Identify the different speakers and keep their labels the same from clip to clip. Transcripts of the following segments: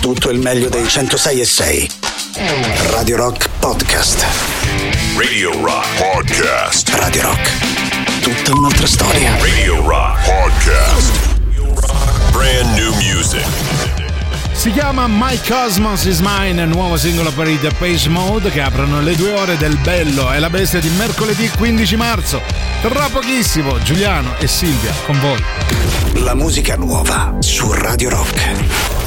Speaker 1: tutto il meglio dei 106 e 6. Radio Rock Podcast.
Speaker 2: Radio Rock Podcast.
Speaker 1: Radio Rock. Tutta un'altra storia.
Speaker 2: Radio Rock Podcast. Brand new music.
Speaker 3: Si chiama My Cosmos is Mine, nuovo singolo per i The Page Mode che aprono le due ore del Bello e la Bestia di mercoledì 15 marzo. Tra pochissimo Giuliano e Silvia con voi.
Speaker 1: La musica nuova su Radio Rock.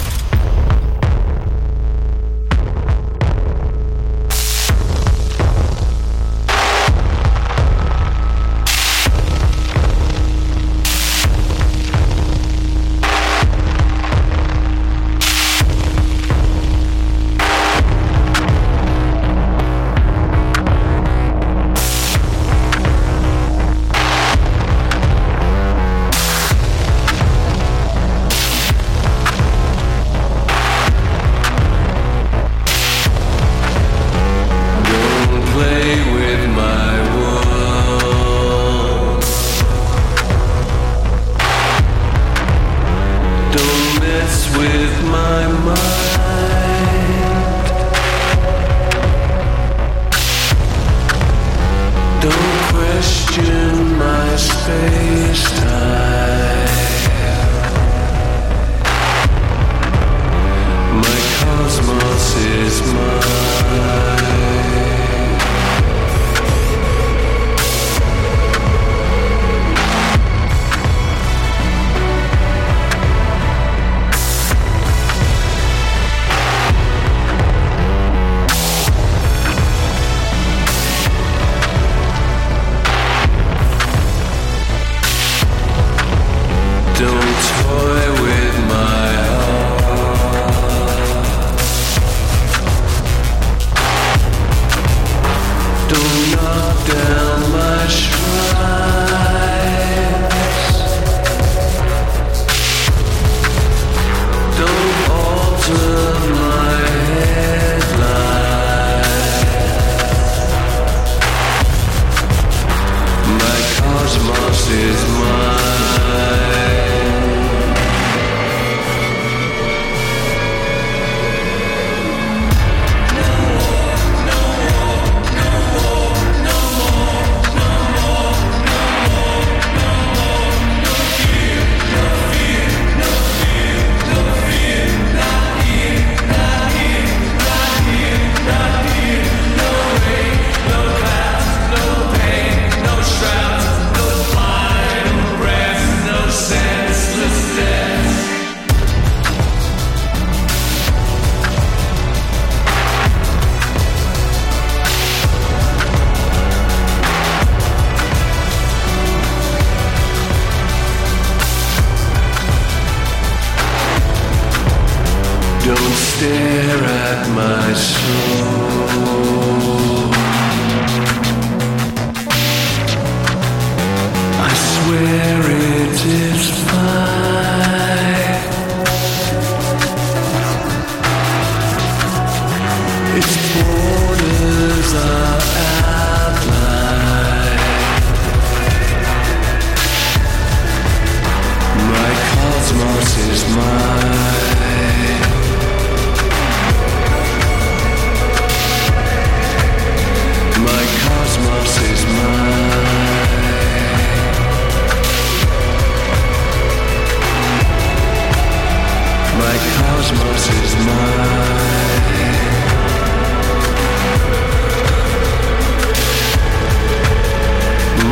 Speaker 1: Don't stare at my soul. I swear it is fine. Its borders are outlined. My cosmos is mine. cosmos is mine.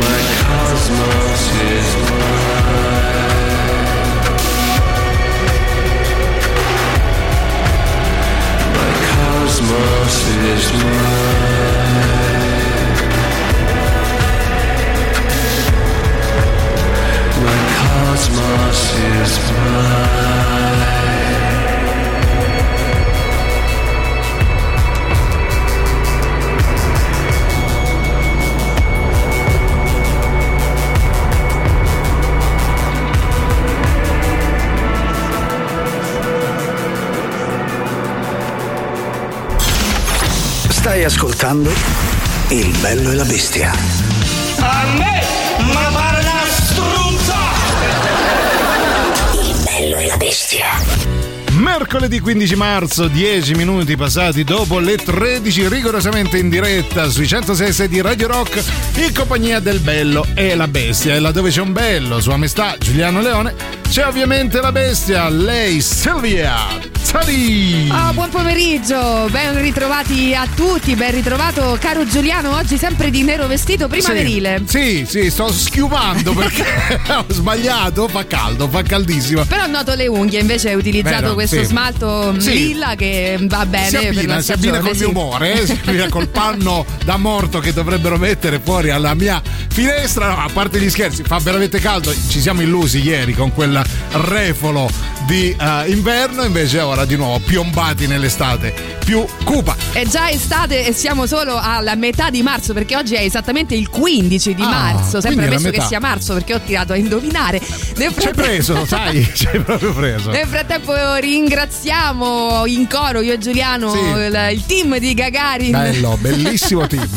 Speaker 1: My cosmos is mine. My cosmos is mine. My cosmos is mine. Ascoltando Il bello e la bestia.
Speaker 4: A me, ma pare una struzza!
Speaker 1: Il bello e la bestia.
Speaker 3: Mercoledì 15 marzo, 10 minuti passati dopo le 13, rigorosamente in diretta sui 106 di Radio Rock, in compagnia del Bello e la Bestia. E laddove c'è un bello, sua maestà Giuliano Leone, c'è ovviamente la bestia, lei Silvia. Tari.
Speaker 5: Oh, buon pomeriggio, ben ritrovati a tutti, ben ritrovato caro Giuliano, oggi sempre di nero vestito primaverile.
Speaker 3: Sì, sì, sì sto schiumando perché ho sbagliato, fa caldo, fa caldissimo.
Speaker 5: Però noto le unghie, invece hai utilizzato Vero, questo sì. smalto sì. lilla che va bene
Speaker 3: si abbina, si abbina col mio umore, eh? si abbina col panno da morto che dovrebbero mettere fuori alla mia finestra. No, a parte gli scherzi, fa veramente caldo. Ci siamo illusi ieri con quel refolo di uh, inverno, invece ora di nuovo piombati nell'estate più cupa.
Speaker 5: È già estate e siamo solo alla metà di marzo perché oggi è esattamente il 15 di ah, marzo, sempre messo che sia marzo perché ho tirato a indovinare.
Speaker 3: Nel Ci hai preso, sai, ci hai proprio preso.
Speaker 5: Nel frattempo ringraziamo in coro io e Giuliano sì. il, il, team di Gagarin.
Speaker 3: Bello, bellissimo team.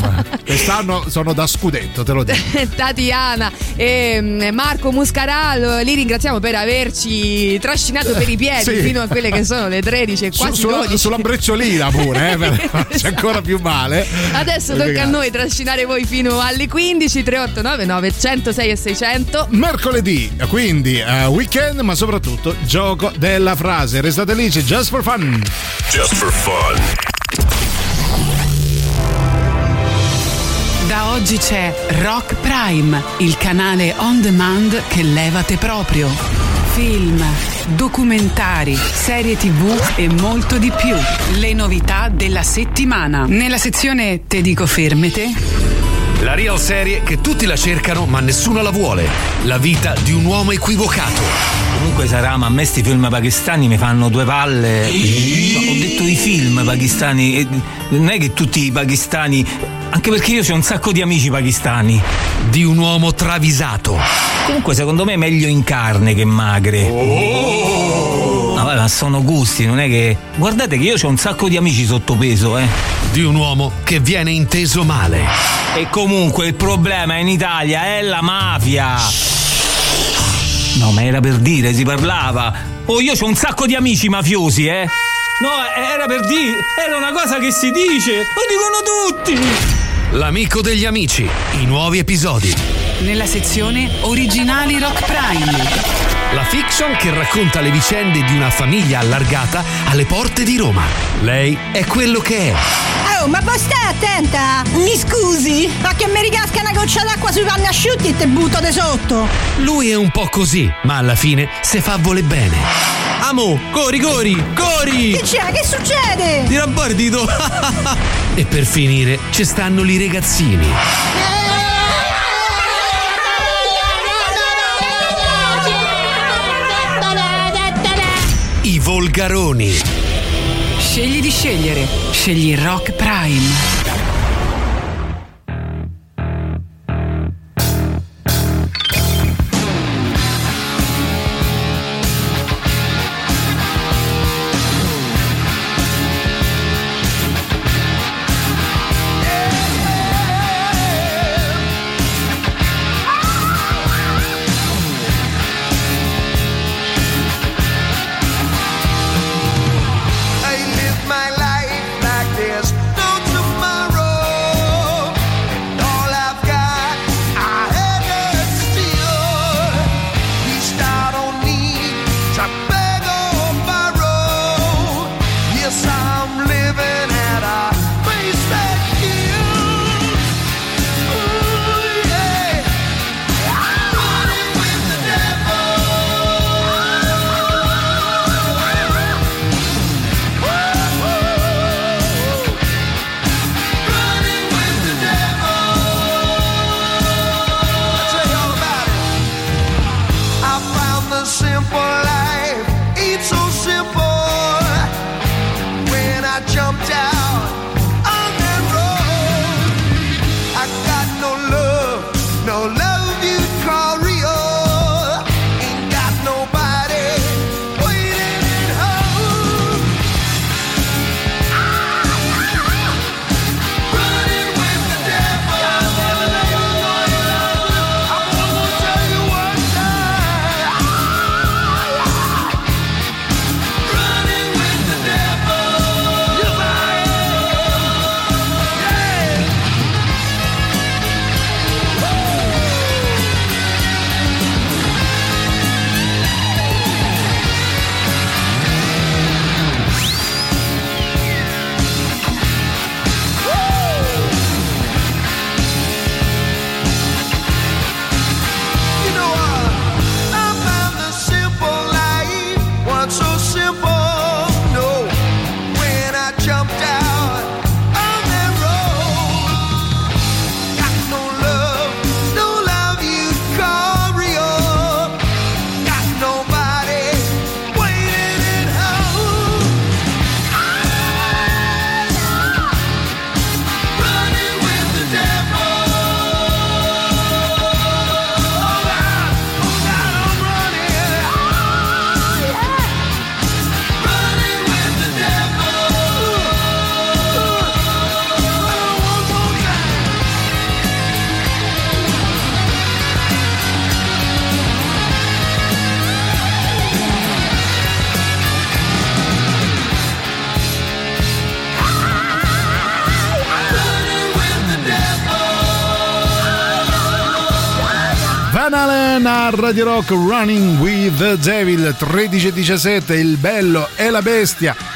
Speaker 3: Quest'anno sono da scudetto, te lo dico.
Speaker 5: Tatiana e mm, Marco Muscaralo, li ringraziamo per averci trascinato per i piedi sì. fino a quelle che sono le 13 e quasi
Speaker 3: Su,
Speaker 5: 12.
Speaker 3: Sulla brecciolina pure, eh, per farci ancora più male.
Speaker 5: Adesso tocca a noi trascinare voi fino alle 15 3899 106 e 600.
Speaker 3: Mercoledì, quindi uh, weekend, ma soprattutto gioco della frase. Restate lì, c'è Just for Fun.
Speaker 2: Just for Fun.
Speaker 6: Da oggi c'è Rock Prime, il canale on demand che levate proprio. Film, documentari, serie tv e molto di più. Le novità della settimana. Nella sezione Te dico fermete
Speaker 7: la real serie che tutti la cercano ma nessuno la vuole. La vita di un uomo equivocato.
Speaker 8: Comunque sarà, ma a me sti film pakistani mi fanno due palle. Ho detto i film pakistani, non è che tutti i pakistani, anche perché io ho un sacco di amici pakistani.
Speaker 7: Di un uomo travisato.
Speaker 8: Comunque secondo me è meglio in carne che magre. Oh. No, vabbè, ma sono gusti, non è che. Guardate che io ho un sacco di amici sottopeso, eh.
Speaker 7: Di un uomo che viene inteso male.
Speaker 8: E comunque il problema in Italia è la mafia. No, ma era per dire, si parlava. Oh, io ho un sacco di amici mafiosi, eh. No, era per dire, era una cosa che si dice, lo dicono tutti.
Speaker 7: L'amico degli amici, i nuovi episodi.
Speaker 6: Nella sezione Originali Rock Prime.
Speaker 7: La fiction che racconta le vicende di una famiglia allargata alle porte di Roma. Lei è quello che è.
Speaker 9: Oh, ma poi stai attenta! Mi scusi? Ma che mi ricasca una goccia d'acqua sui panni asciutti e te butto di sotto!
Speaker 7: Lui è un po' così, ma alla fine se fa vuole bene.
Speaker 10: Amo, corri, corri, corri!
Speaker 9: Che c'è? Che succede?
Speaker 10: Ti rabbardito!
Speaker 7: e per finire ci stanno i ragazzini. Eh, I Volgaroni.
Speaker 6: Scegli di scegliere. Scegli Rock Prime.
Speaker 3: Radio Rock Running with the Devil 13 e 17 il bello e la bestia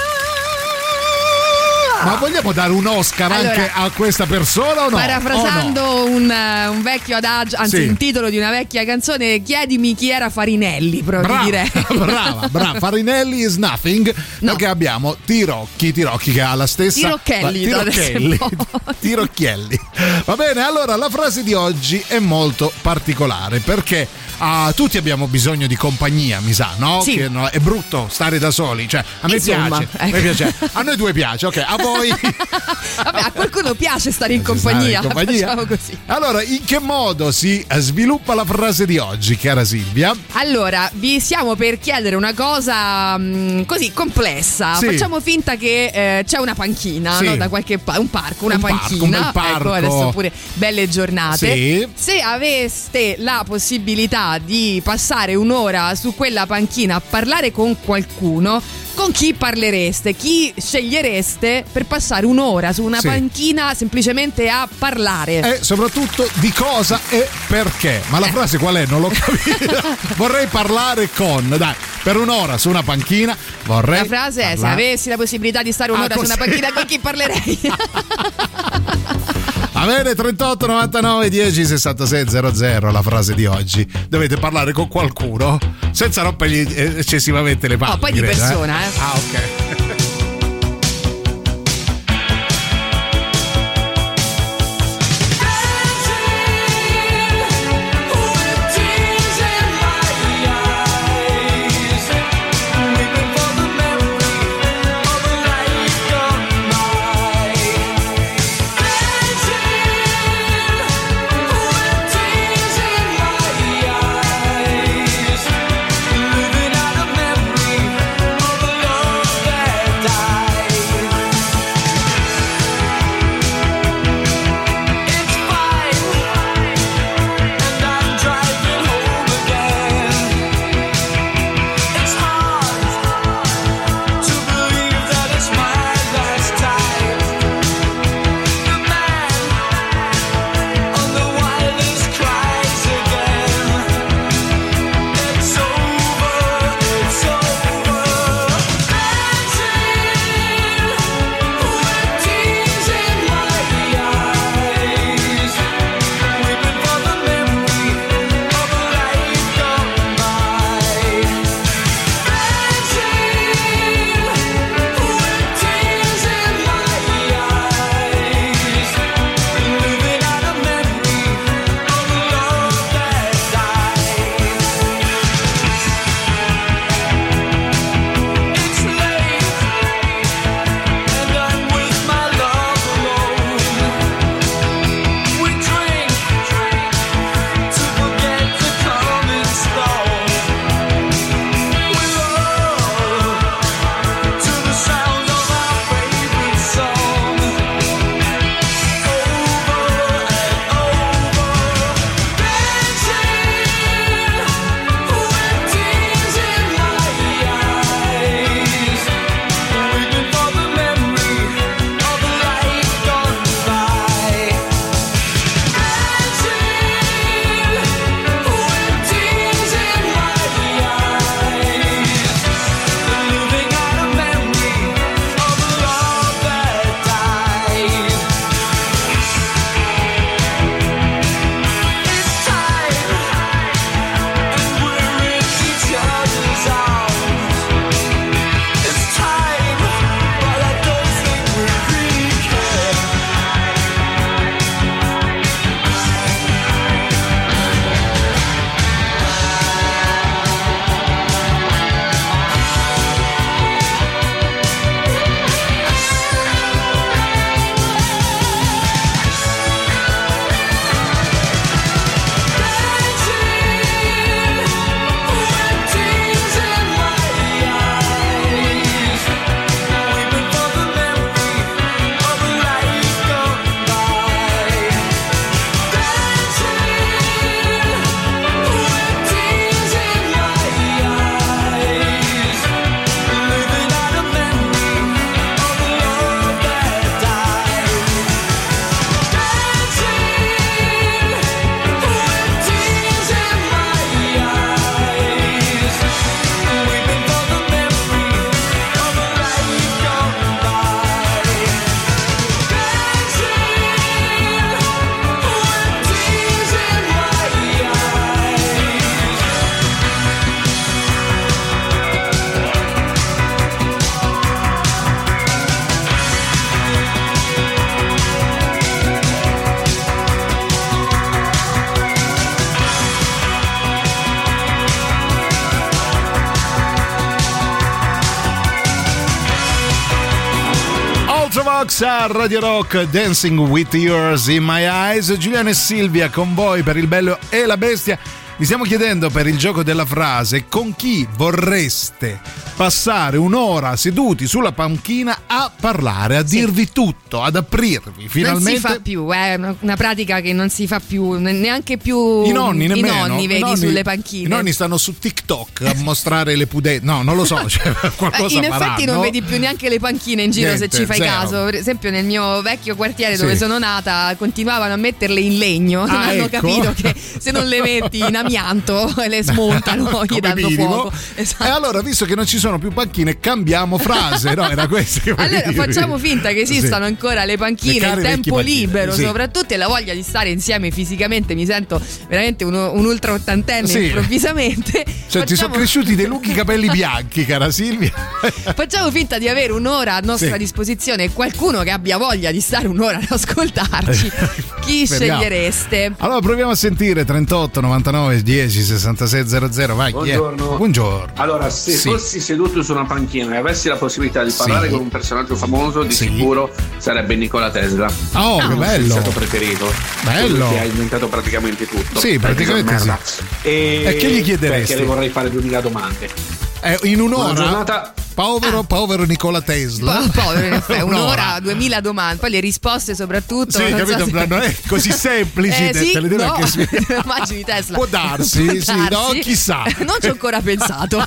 Speaker 3: Ma vogliamo dare un Oscar
Speaker 5: Allora,
Speaker 3: anche a questa persona o no?
Speaker 5: Parafrasando
Speaker 3: O no?
Speaker 5: un, eh, un vecchio adagio, anzi
Speaker 3: Sì.
Speaker 5: il titolo di una vecchia canzone, chiedimi chi era Farinelli, proprio
Speaker 3: Brava,
Speaker 5: direi.
Speaker 3: brava, brava. Farinelli is nothing perché abbiamo Tirocchi, Tirocchi che ha la stessa
Speaker 5: Tirocchelli,
Speaker 3: Ma-
Speaker 5: poi.
Speaker 3: Tirocchielli. Va bene, allora la frase di oggi è molto particolare perché ah, tutti abbiamo bisogno di compagnia, mi sa, no?
Speaker 5: Sì.
Speaker 3: Che no, è brutto stare da soli, cioè a me piace, a me
Speaker 5: ecco.
Speaker 3: piace, a noi due piace, ok, a voi
Speaker 5: Vabbè, a qualcuno piace stare in compagnia,
Speaker 3: in compagnia. Allora, in che modo si eh, sviluppa la frase di oggi, cara Silvia?
Speaker 5: Allora, vi stiamo per chiedere una cosa mh, così complessa.
Speaker 3: Sì.
Speaker 5: Facciamo finta che eh, c'è una panchina,
Speaker 3: Sì.
Speaker 5: no? Da qualche pa- un parco, una
Speaker 3: Un parco,
Speaker 5: panchina.
Speaker 3: un parco.
Speaker 5: Ecco, adesso pure belle giornate.
Speaker 3: Sì.
Speaker 5: Se aveste la possibilità di passare un'ora su quella panchina a parlare con qualcuno, con chi parlereste? Chi scegliereste per passare un'ora su una
Speaker 3: Sì.
Speaker 5: panchina semplicemente a parlare?
Speaker 3: E soprattutto di cosa e perché. Ma la
Speaker 5: Eh.
Speaker 3: frase qual è? Non l'ho capita. vorrei parlare con, dai, per un'ora su una panchina vorrei.
Speaker 5: La frase è: se
Speaker 3: parlare-
Speaker 5: avessi la possibilità di stare un'ora
Speaker 3: Ah,
Speaker 5: su una
Speaker 3: così.
Speaker 5: panchina, con chi parlerei?
Speaker 3: Va bene, 38 99 10 66 00 la frase di oggi. Dovete parlare con qualcuno senza rompergli eh, eccessivamente le palle.
Speaker 5: Oh, poi di
Speaker 3: credo,
Speaker 5: persona, eh.
Speaker 3: Ah, ok.
Speaker 11: A
Speaker 3: Radio Rock Dancing with Yours in My Eyes. Giuliano e Silvia con voi per il bello e la bestia. Mi stiamo chiedendo per il gioco della frase con chi vorreste passare un'ora seduti sulla panchina a parlare, a
Speaker 5: Sì.
Speaker 3: dirvi tutto, ad aprirvi finalmente.
Speaker 5: Non si fa più, è una, una pratica che non si fa più, ne- neanche più
Speaker 3: I nonni nemmeno.
Speaker 5: i nonni, vedi,
Speaker 3: I nonni-
Speaker 5: sulle panchine.
Speaker 3: I nonni stanno su TikTok a mostrare le pudette. No, non lo so, cioè,
Speaker 5: Eh,
Speaker 3: qualcosa
Speaker 5: in effetti
Speaker 3: faranno.
Speaker 5: non vedi più neanche le panchine in giro
Speaker 3: Niente,
Speaker 5: se ci fai
Speaker 3: zero.
Speaker 5: caso. Per esempio nel mio vecchio quartiere dove
Speaker 3: Sì.
Speaker 5: sono nata continuavano a metterle in legno.
Speaker 3: Ah,
Speaker 5: hanno
Speaker 3: ecco.
Speaker 5: capito che se non le metti in amianto le smontano, gli danno
Speaker 3: minimo.
Speaker 5: fuoco. Esatto.
Speaker 3: E allora, visto che non ci sono più panchine, cambiamo frase, no? Era questo che
Speaker 5: Allora
Speaker 3: dirvi.
Speaker 5: facciamo finta che esistano
Speaker 3: Sì.
Speaker 5: ancora le
Speaker 3: Le
Speaker 5: panchine,
Speaker 3: care
Speaker 5: il tempo
Speaker 3: panchine,
Speaker 5: libero
Speaker 3: sì.
Speaker 5: soprattutto e la voglia di stare insieme fisicamente. Mi sento veramente uno- un ultra ottantenne
Speaker 3: Sì.
Speaker 5: improvvisamente.
Speaker 3: Cioè, ti sono
Speaker 5: Facciamo-
Speaker 3: cresciuti dei lunghi capelli bianchi, cara Silvia.
Speaker 5: Facciamo finta di avere un'ora a nostra
Speaker 3: Sì.
Speaker 5: disposizione e qualcuno che abbia voglia di stare un'ora ad ascoltarci. Chi
Speaker 3: Speriamo.
Speaker 5: scegliereste?
Speaker 3: Allora proviamo a sentire 38 99 10 66 00. Vai, chi è?
Speaker 12: Buongiorno.
Speaker 3: Buongiorno.
Speaker 12: Allora, se
Speaker 3: Sì.
Speaker 12: fossi seduto su una panchina e avessi la possibilità di parlare
Speaker 3: Sì.
Speaker 12: con un personaggio famoso, di
Speaker 3: Sì.
Speaker 12: sicuro sarebbe Nikola Tesla.
Speaker 3: Oh, che
Speaker 12: Il mio
Speaker 3: bello.
Speaker 12: scienziato preferito.
Speaker 3: Bello.
Speaker 12: Che ha inventato praticamente tutto.
Speaker 3: Sì, praticamente sì.
Speaker 12: E,
Speaker 3: E che gli chiederesti?
Speaker 12: Perché le vorrei fare 2000 domande.
Speaker 3: Eh, in un'ora.
Speaker 12: Buona giornata.
Speaker 3: Povero, povero Nicola Tesla.
Speaker 5: Po- Povero, in effetti, un'ora, duemila domande, poi le risposte soprattutto.
Speaker 3: Sì,
Speaker 5: non so
Speaker 3: capito?
Speaker 5: se-
Speaker 3: Non è così semplici,
Speaker 5: Eh, sì,
Speaker 3: te le devo
Speaker 5: no.
Speaker 3: anche spiegare.
Speaker 5: Immagini Tesla.
Speaker 3: Può darsi, sì, no, chissà.
Speaker 5: Non ci ho ancora pensato.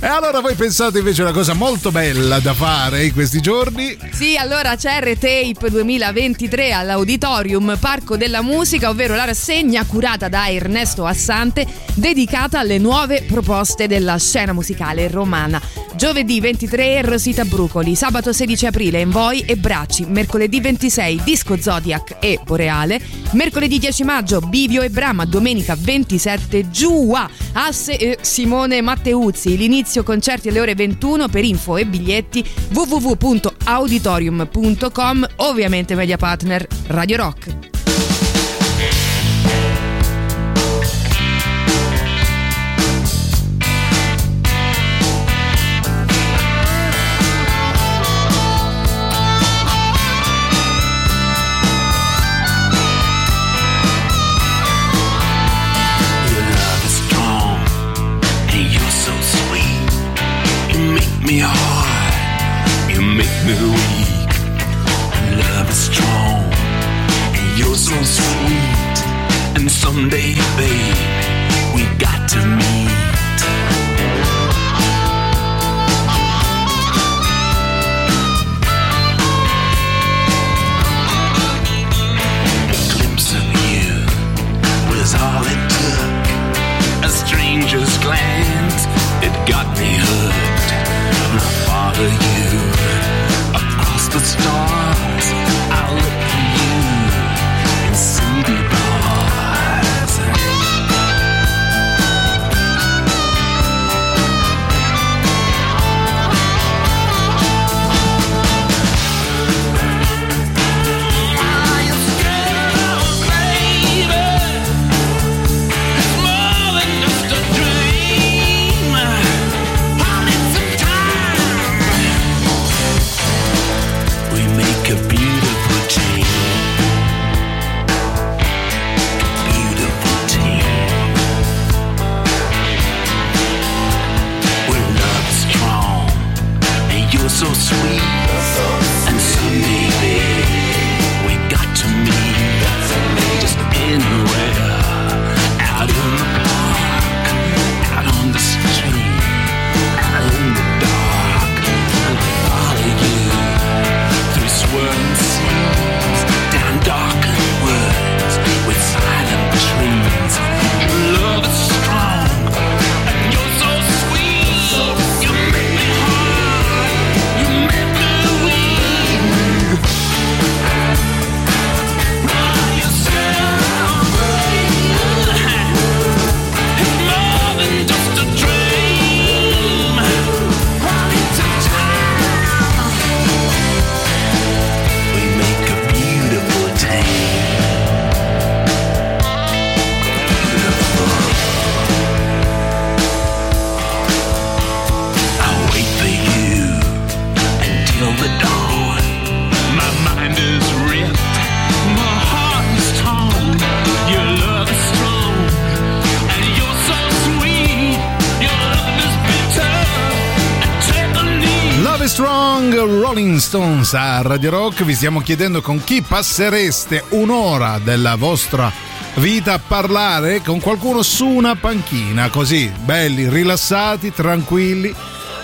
Speaker 3: E allora voi pensate invece una cosa molto bella da fare in questi giorni?
Speaker 5: Sì, allora c'è R-Tape 2023 all'Auditorium Parco della Musica, ovvero la rassegna curata da Ernesto Assante, dedicata alle nuove proposte della scena musicale romana. Giovedì 23 Rosita Brucoli, sabato 16 aprile Envoy e Bracci, mercoledì 26 Disco Zodiac e Boreale, mercoledì 10 maggio Bivio e Brama, domenica 27 Giua, Asse e Simone Matteuzzi, l'inizio concerti alle ore 21 per info e biglietti www.auditorium.com, ovviamente media partner Radio Rock.
Speaker 3: Rolling Stones a Radio Rock. Vi stiamo chiedendo con chi passereste un'ora della vostra vita a parlare con qualcuno su una panchina, così, belli, rilassati, tranquilli,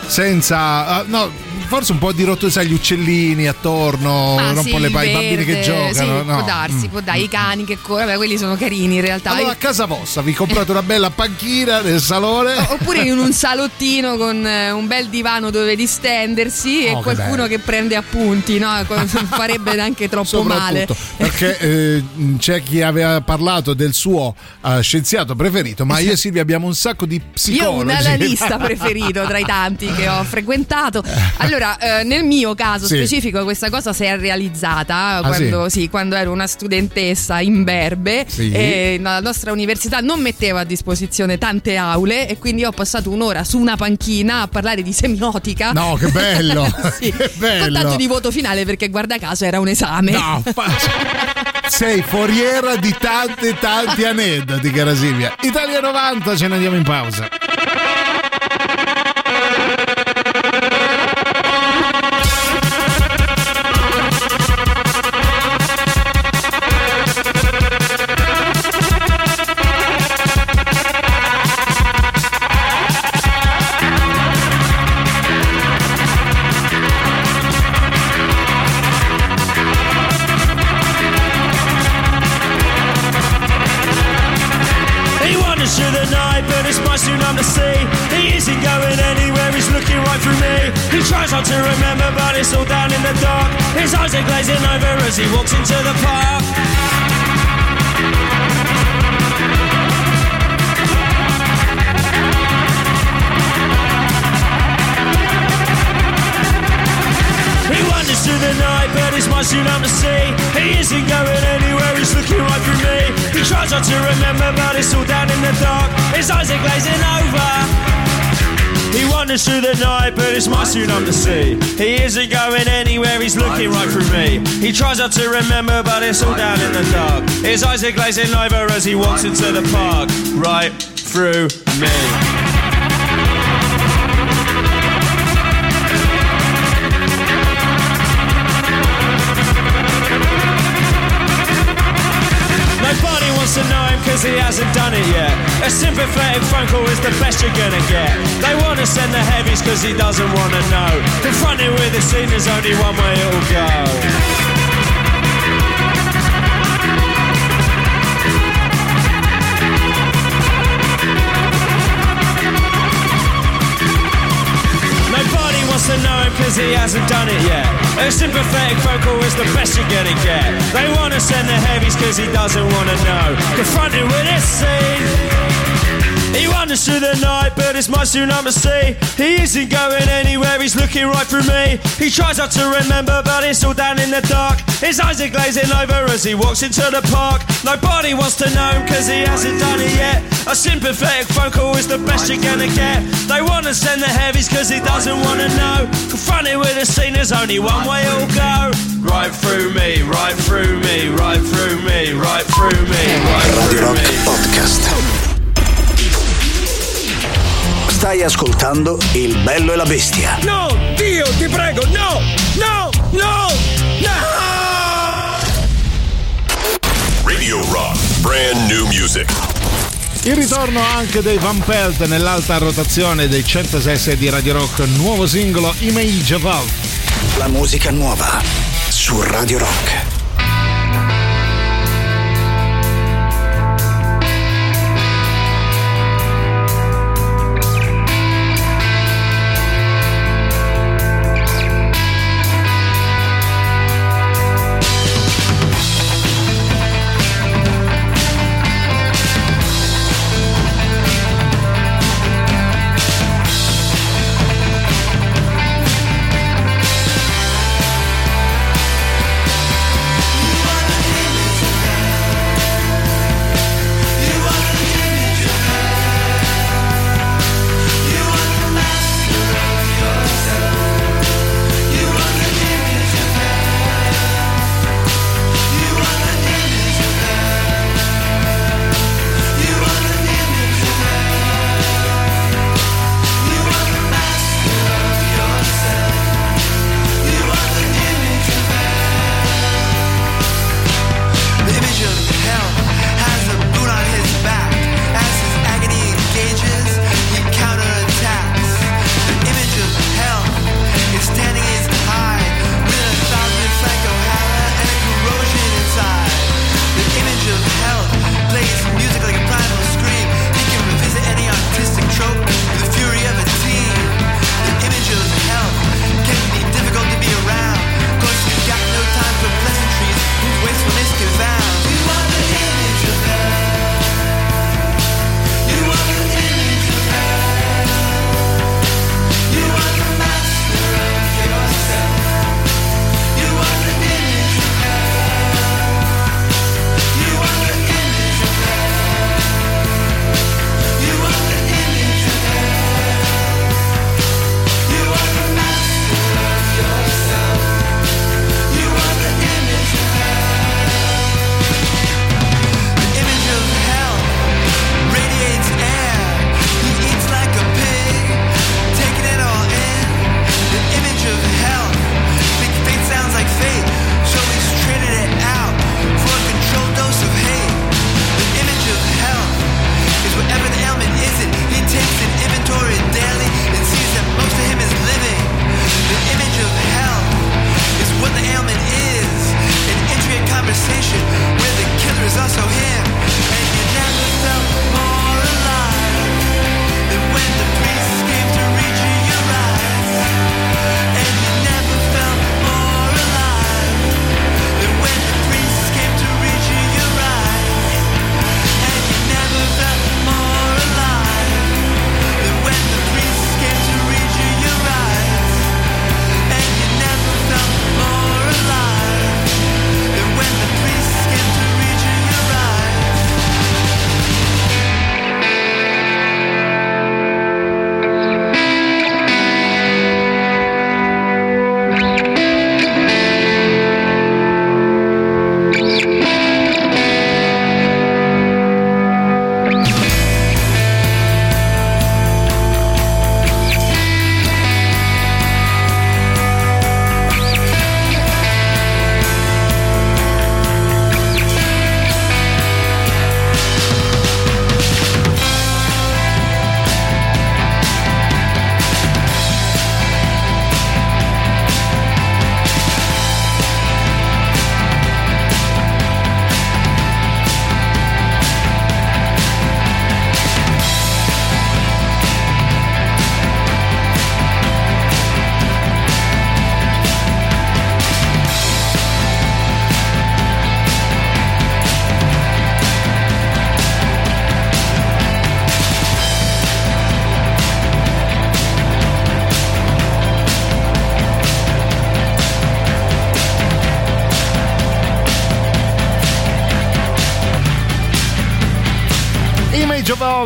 Speaker 3: senza... ah, no, forse un po' di rotto, sai, gli uccellini attorno,
Speaker 5: Ah,
Speaker 3: un
Speaker 5: sì,
Speaker 3: po' le pa- i bambini che giocano.
Speaker 5: sì,
Speaker 3: no.
Speaker 5: può darsi,
Speaker 3: Mm.
Speaker 5: può dare i cani che corrono, beh, quelli sono carini in realtà.
Speaker 3: Allora a casa vostra vi comprate una bella panchina nel salone.
Speaker 5: Oppure in un salottino con eh, un bel divano dove distendersi e
Speaker 3: Oh, che
Speaker 5: qualcuno
Speaker 3: bello.
Speaker 5: che prende appunti, no? Farebbe neanche troppo male.
Speaker 3: Perché eh, c'è chi aveva parlato del suo eh, scienziato preferito, ma io e Silvia abbiamo un sacco di
Speaker 5: Io ho
Speaker 3: psicologi.
Speaker 5: un analista preferito tra i tanti che ho frequentato. Allora, eh, nel mio caso
Speaker 3: Sì.
Speaker 5: specifico, questa cosa si è realizzata
Speaker 3: Ah,
Speaker 5: quando, sì, quando ero una studentessa in Berbe.
Speaker 3: Sì.
Speaker 5: E la nostra università non metteva a disposizione tante aule e quindi ho passato un'ora su una panchina a parlare di semiotica.
Speaker 3: No, che bello!
Speaker 5: Sì,
Speaker 3: che
Speaker 5: Con
Speaker 3: bello!
Speaker 5: tanto di voto finale perché guarda caso era un esame.
Speaker 3: No, fa- sei foriera di tanti tanti aneddoti, cara Silvia. Italia 90, ce ne andiamo in pausa.
Speaker 13: To remember, but it's all down in the dark. His eyes are glazing over as he walks into the park. He wanders through the night, but it's much too numb to see. He isn't going anywhere, he's looking right through me. He tries not to remember, but it's all down in the dark. His eyes are glazing over. He wanders through the night, but it's my numb to see. He isn't going anywhere, he's looking right through me. He tries not to remember, but it's all down in the dark. His eyes are glazing over as he walks into the park, right through me. To know him cause he hasn't done it yet. A sympathetic phone call is the best you're gonna get. They wanna send the heavies cause he doesn't wanna know. Confronted with the scene, there's only one way it'll go. Cause he hasn't done it yet. A sympathetic call is the best you're gonna get. They wanna send the heavies cause he doesn't wanna know. Confronted with this scene. He wanders through the night, but it's numb to see. He isn't going anywhere, he's looking right through me. He tries not to remember, but it's all down in the dark. His eyes are glazing over as he walks into the park. Nobody wants to know him cause he hasn't done it yet. A sympathetic phone call is the best you're gonna get. They wanna send the heavies cause he doesn't wanna know. Confronted with a scene, there's only one way it'll go. Right through me, right through me, right through me, right through me, right through me.
Speaker 14: Podcast. Stai ascoltando Il bello e la bestia.
Speaker 13: No, Dio, ti prego, no, no, no, no!
Speaker 2: Radio Rock, brand new music.
Speaker 3: Il ritorno anche dei Van Pelt nell'alta rotazione dei 106 di Radio Rock, nuovo singolo Image of Love.
Speaker 14: La musica nuova su Radio Rock.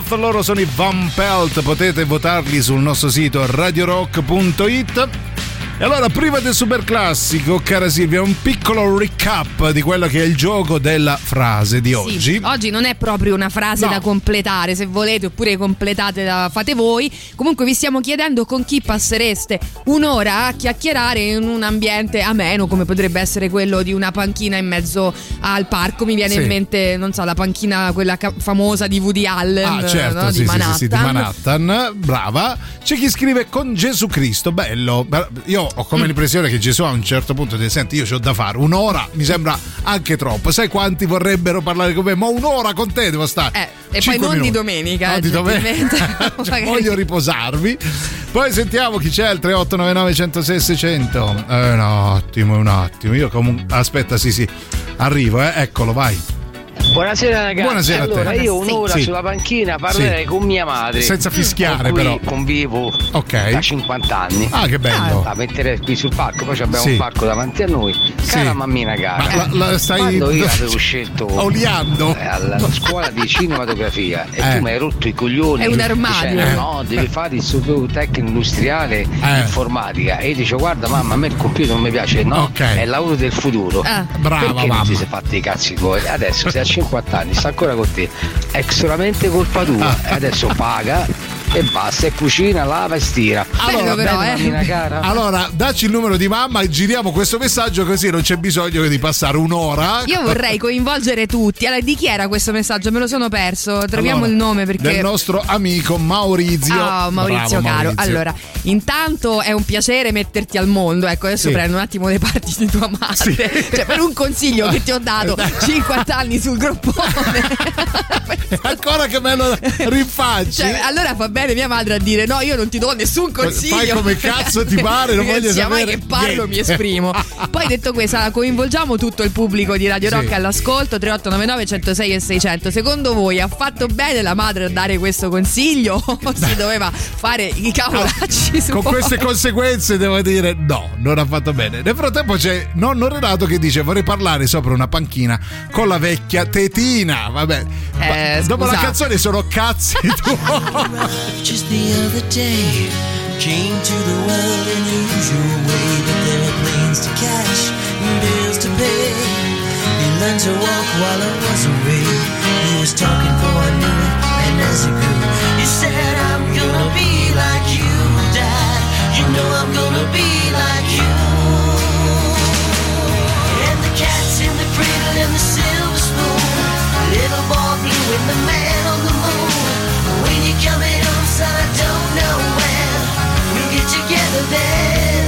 Speaker 15: Health,
Speaker 3: loro sono i Van Pelt, potete votarli sul nostro sito radiorock.it. E allora, prima del super classico, cara Silvia, un piccolo recap di quello che è il gioco della frase di oggi.
Speaker 5: Sì, oggi non è proprio una frase
Speaker 3: No.
Speaker 5: da completare, se volete, oppure completate da fate voi. Comunque vi stiamo chiedendo con chi passereste un'ora a chiacchierare in un ambiente ameno, come potrebbe essere quello di una panchina in mezzo al parco. Mi viene
Speaker 3: Sì.
Speaker 5: in mente, non so, la panchina quella ca- famosa di Woody Allen,
Speaker 3: Ah, certo,
Speaker 5: no?
Speaker 3: sì,
Speaker 5: di Manhattan.
Speaker 3: sì, di Manhattan. Brava. C'è chi scrive con Gesù Cristo, bello. Io ho
Speaker 5: Mm.
Speaker 3: come l'impressione che Gesù a un certo punto dice: Senti, io ho da fare un'ora, mi sembra anche troppo. Sai quanti vorrebbero parlare con me? Ma un'ora con te devo stare.
Speaker 5: Eh, e poi non di
Speaker 3: minuti.
Speaker 5: domenica,
Speaker 3: No,
Speaker 5: eh,
Speaker 3: di domenica.
Speaker 5: gentilmente.
Speaker 3: Cioè, voglio riposarvi. Poi sentiamo chi c'è al 3899 106 600. Eh, un attimo, un attimo. Io comunque. Aspetta, sì, sì. Arrivo, eh. Eccolo, vai.
Speaker 16: Buonasera ragazzi.
Speaker 3: Buonasera a te.
Speaker 16: allora, io un'ora
Speaker 3: Sì.
Speaker 16: sulla panchina parlerei
Speaker 3: Sì.
Speaker 16: con mia madre.
Speaker 3: Senza fischiare,
Speaker 16: con
Speaker 3: però.
Speaker 16: convivo
Speaker 3: Ok.
Speaker 16: da 50 anni.
Speaker 3: Ah, che bello.
Speaker 16: La metterei qui sul parco, poi abbiamo
Speaker 3: Sì.
Speaker 16: un parco davanti a noi. Cara mammina cara.
Speaker 3: Ma la- la stai-
Speaker 16: Quando io avevo scelto
Speaker 3: Oliando.
Speaker 16: eh, alla scuola di cinematografia e
Speaker 3: Eh.
Speaker 16: tu mi hai rotto i coglioni
Speaker 5: È un armadio.
Speaker 16: dicendo
Speaker 5: Eh.
Speaker 16: no, devi fare il studio tecnico industriale informatica e io dicevo guarda mamma a me il computer non mi piace no
Speaker 3: Ok.
Speaker 16: è il lavoro del futuro
Speaker 5: Ah.
Speaker 3: Brava,
Speaker 16: perché
Speaker 3: mamma.
Speaker 16: non ti sei fatti i cazzi tuoi adesso sei a 50 anni sta ancora con te. È solamente colpa tua.
Speaker 3: Ah.
Speaker 16: e adesso paga e basta, e cucina, lava e stira.
Speaker 5: Bello però, eh.
Speaker 16: cara.
Speaker 3: Allora, dacci il numero di mamma e giriamo questo messaggio così non c'è bisogno di passare un'ora.
Speaker 5: Io vorrei coinvolgere tutti. Allora, di chi era questo messaggio? Me lo sono perso. Troviamo
Speaker 3: Allora,
Speaker 5: il nome perché.
Speaker 3: Del nostro amico Maurizio.
Speaker 5: Ah, Maurizio
Speaker 3: Bravo,
Speaker 5: caro.
Speaker 3: Maurizio.
Speaker 5: Allora, intanto è un piacere metterti al mondo. Ecco, adesso
Speaker 3: Sì.
Speaker 5: prendo un attimo le parti di tua madre. Cioè, per un consiglio che ti ho dato 50 anni sul groppone.
Speaker 3: Ancora che me lo rinfacci.
Speaker 5: Cioè, allora fa bene mia madre a dire: No, io non ti do nessun consiglio.
Speaker 3: Fai come cazzo ti pare, non voglio
Speaker 5: sia mai
Speaker 3: sapere
Speaker 5: che parlo, mi
Speaker 3: niente.
Speaker 5: esprimo. Poi detto questo, coinvolgiamo tutto il pubblico di Radio
Speaker 3: Sì.
Speaker 5: Rock all'ascolto 3899 106 e 600. Secondo voi ha fatto bene la madre a dare questo consiglio o si doveva fare i cavolacci su
Speaker 3: Con queste conseguenze devo dire no, non ha fatto bene. Nel frattempo c'è nonno Renato che dice vorrei parlare sopra una panchina con la vecchia tetina. Vabbè,
Speaker 5: Eh,
Speaker 3: dopo la canzone sono cazzi tuoi.
Speaker 17: Just the other day, came to the world in the usual way, but there were planes to catch and bills to pay. He learned to walk while I was away. He was talking for I knew it, and as he grew, he said, "I'm gonna be like you, Dad. You know I'm gonna be together then.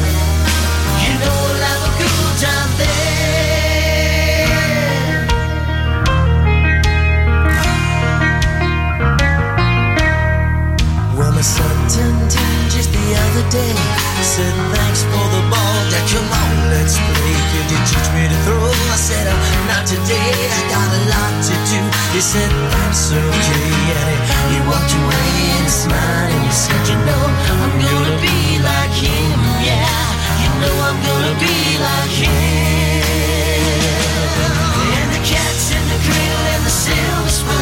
Speaker 17: You know we'll have a good time. Well, my son turned ten just the other day. Said thanks for the ball, Dad. Come on, let's play. Could you teach me to throw? I said, not today. I got a lot to do. He said, that's okay. And he, walked away and smiled and he said, you know, I'm gonna be him. Yeah, you know I'm gonna be like him. And the cat's in the cradle and the silver spoon.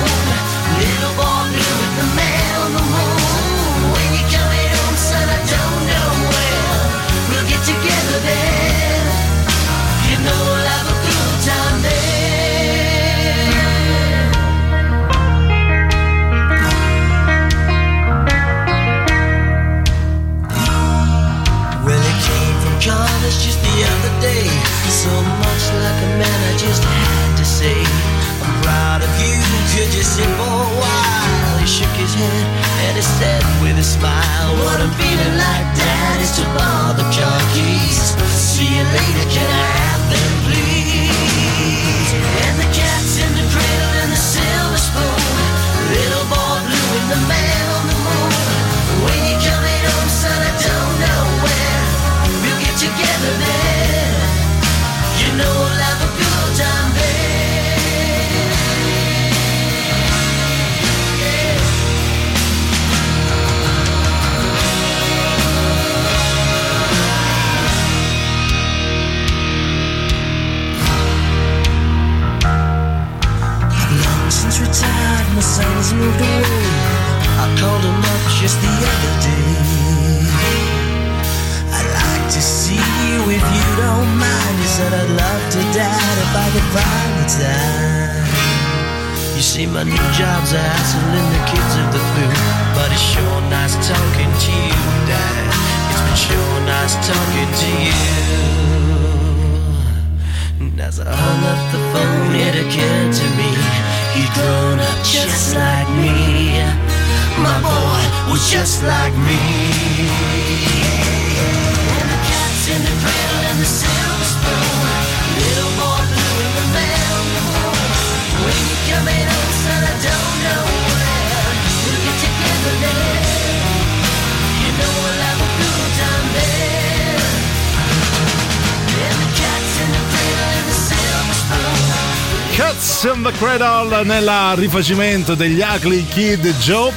Speaker 3: Nel rifacimento degli Ugly Kid Joe.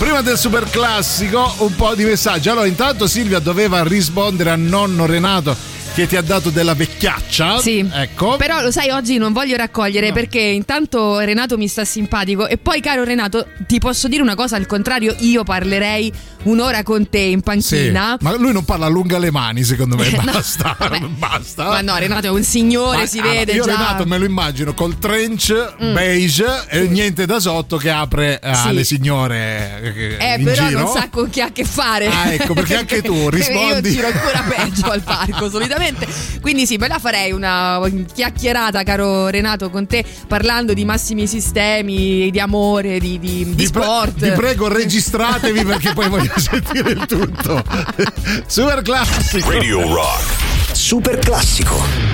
Speaker 3: Prima del super classico, un po' di messaggi. Allora, intanto Silvia doveva rispondere a nonno Renato che ti ha dato della vecchiaccia.
Speaker 5: Sì.
Speaker 3: Ecco.
Speaker 5: Però lo sai, oggi non voglio raccogliere perché intanto Renato mi sta simpatico e poi caro Renato, ti posso dire una cosa al contrario, io parlerei un'ora con te in
Speaker 3: Sì,
Speaker 5: panchina.
Speaker 3: ma lui non parla allunga le mani, secondo me.
Speaker 5: No,
Speaker 3: basta. basta.
Speaker 5: Ma no, Renato è un signore,
Speaker 3: Ma-
Speaker 5: si
Speaker 3: allora,
Speaker 5: vede
Speaker 3: io
Speaker 5: già.
Speaker 3: Renato me lo immagino col trench
Speaker 5: Mm.
Speaker 3: beige e niente da sotto che apre eh,
Speaker 5: Sì.
Speaker 3: alle signore eh,
Speaker 5: Eh, però
Speaker 3: giro.
Speaker 5: non sa con chi ha a che fare.
Speaker 3: Ah, ecco, perché anche tu rispondi.
Speaker 5: Io giro ancora peggio al parco, solitamente. Quindi sì, la farei una chiacchierata, caro Renato, con te, parlando di massimi sistemi, di amore, di, di- di
Speaker 3: pre-
Speaker 5: sport.
Speaker 3: vi prego, registratevi perché poi voglio sentire il tutto. Super classico.
Speaker 2: Radio Rock.
Speaker 14: Super classico.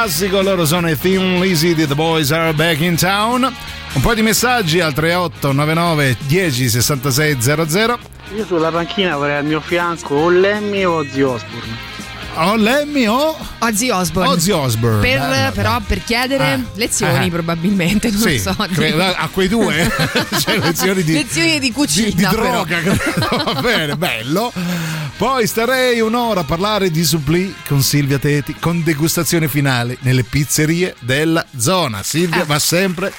Speaker 3: Classico, loro sono i Thin Lizzy di The Boys Are Back in Town. Un po' di messaggi al 3899 10 66 00.
Speaker 18: Io sulla panchina vorrei al mio fianco o Lemmy o Ozzy Osbourne.
Speaker 3: O Lemmy o
Speaker 5: Ozzy Osbourne.
Speaker 3: Ozzy Osbourne.
Speaker 5: Per,
Speaker 3: Bello,
Speaker 5: però per chiedere
Speaker 3: Eh.
Speaker 5: lezioni
Speaker 3: Eh.
Speaker 5: probabilmente, non
Speaker 3: Sì,
Speaker 5: so.
Speaker 3: credo- a quei due cioè, lezioni di,
Speaker 5: lezioni di cucina.
Speaker 3: di
Speaker 5: però.
Speaker 3: droga, credo. va bene, bello. Poi starei un'ora a parlare di supplì con Silvia Teti con degustazione finale nelle pizzerie della zona. Silvia
Speaker 5: Eh.
Speaker 3: va sempre.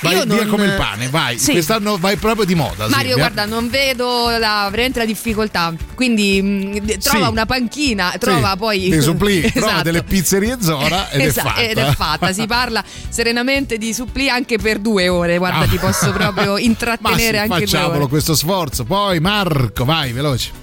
Speaker 3: Vai
Speaker 5: Io
Speaker 3: via
Speaker 5: non-
Speaker 3: come il pane, vai.
Speaker 5: Sì.
Speaker 3: Quest'anno vai proprio di moda.
Speaker 5: Mario,
Speaker 3: Silvia.
Speaker 5: guarda, non vedo la, veramente la difficoltà. Quindi mh, trova
Speaker 3: Sì.
Speaker 5: una panchina, trova
Speaker 3: Sì,
Speaker 5: poi.
Speaker 3: dei supplì, trova
Speaker 5: Esatto.
Speaker 3: delle pizzerie zona ed
Speaker 5: Esatto,
Speaker 3: è fatta.
Speaker 5: ed è fatta. Si parla serenamente di supplì anche per due ore. Guarda,
Speaker 3: Ah.
Speaker 5: ti posso proprio
Speaker 3: Ma
Speaker 5: intrattenere
Speaker 3: sì,
Speaker 5: anche
Speaker 3: facciamolo questo sforzo. Poi Marco, vai, veloce.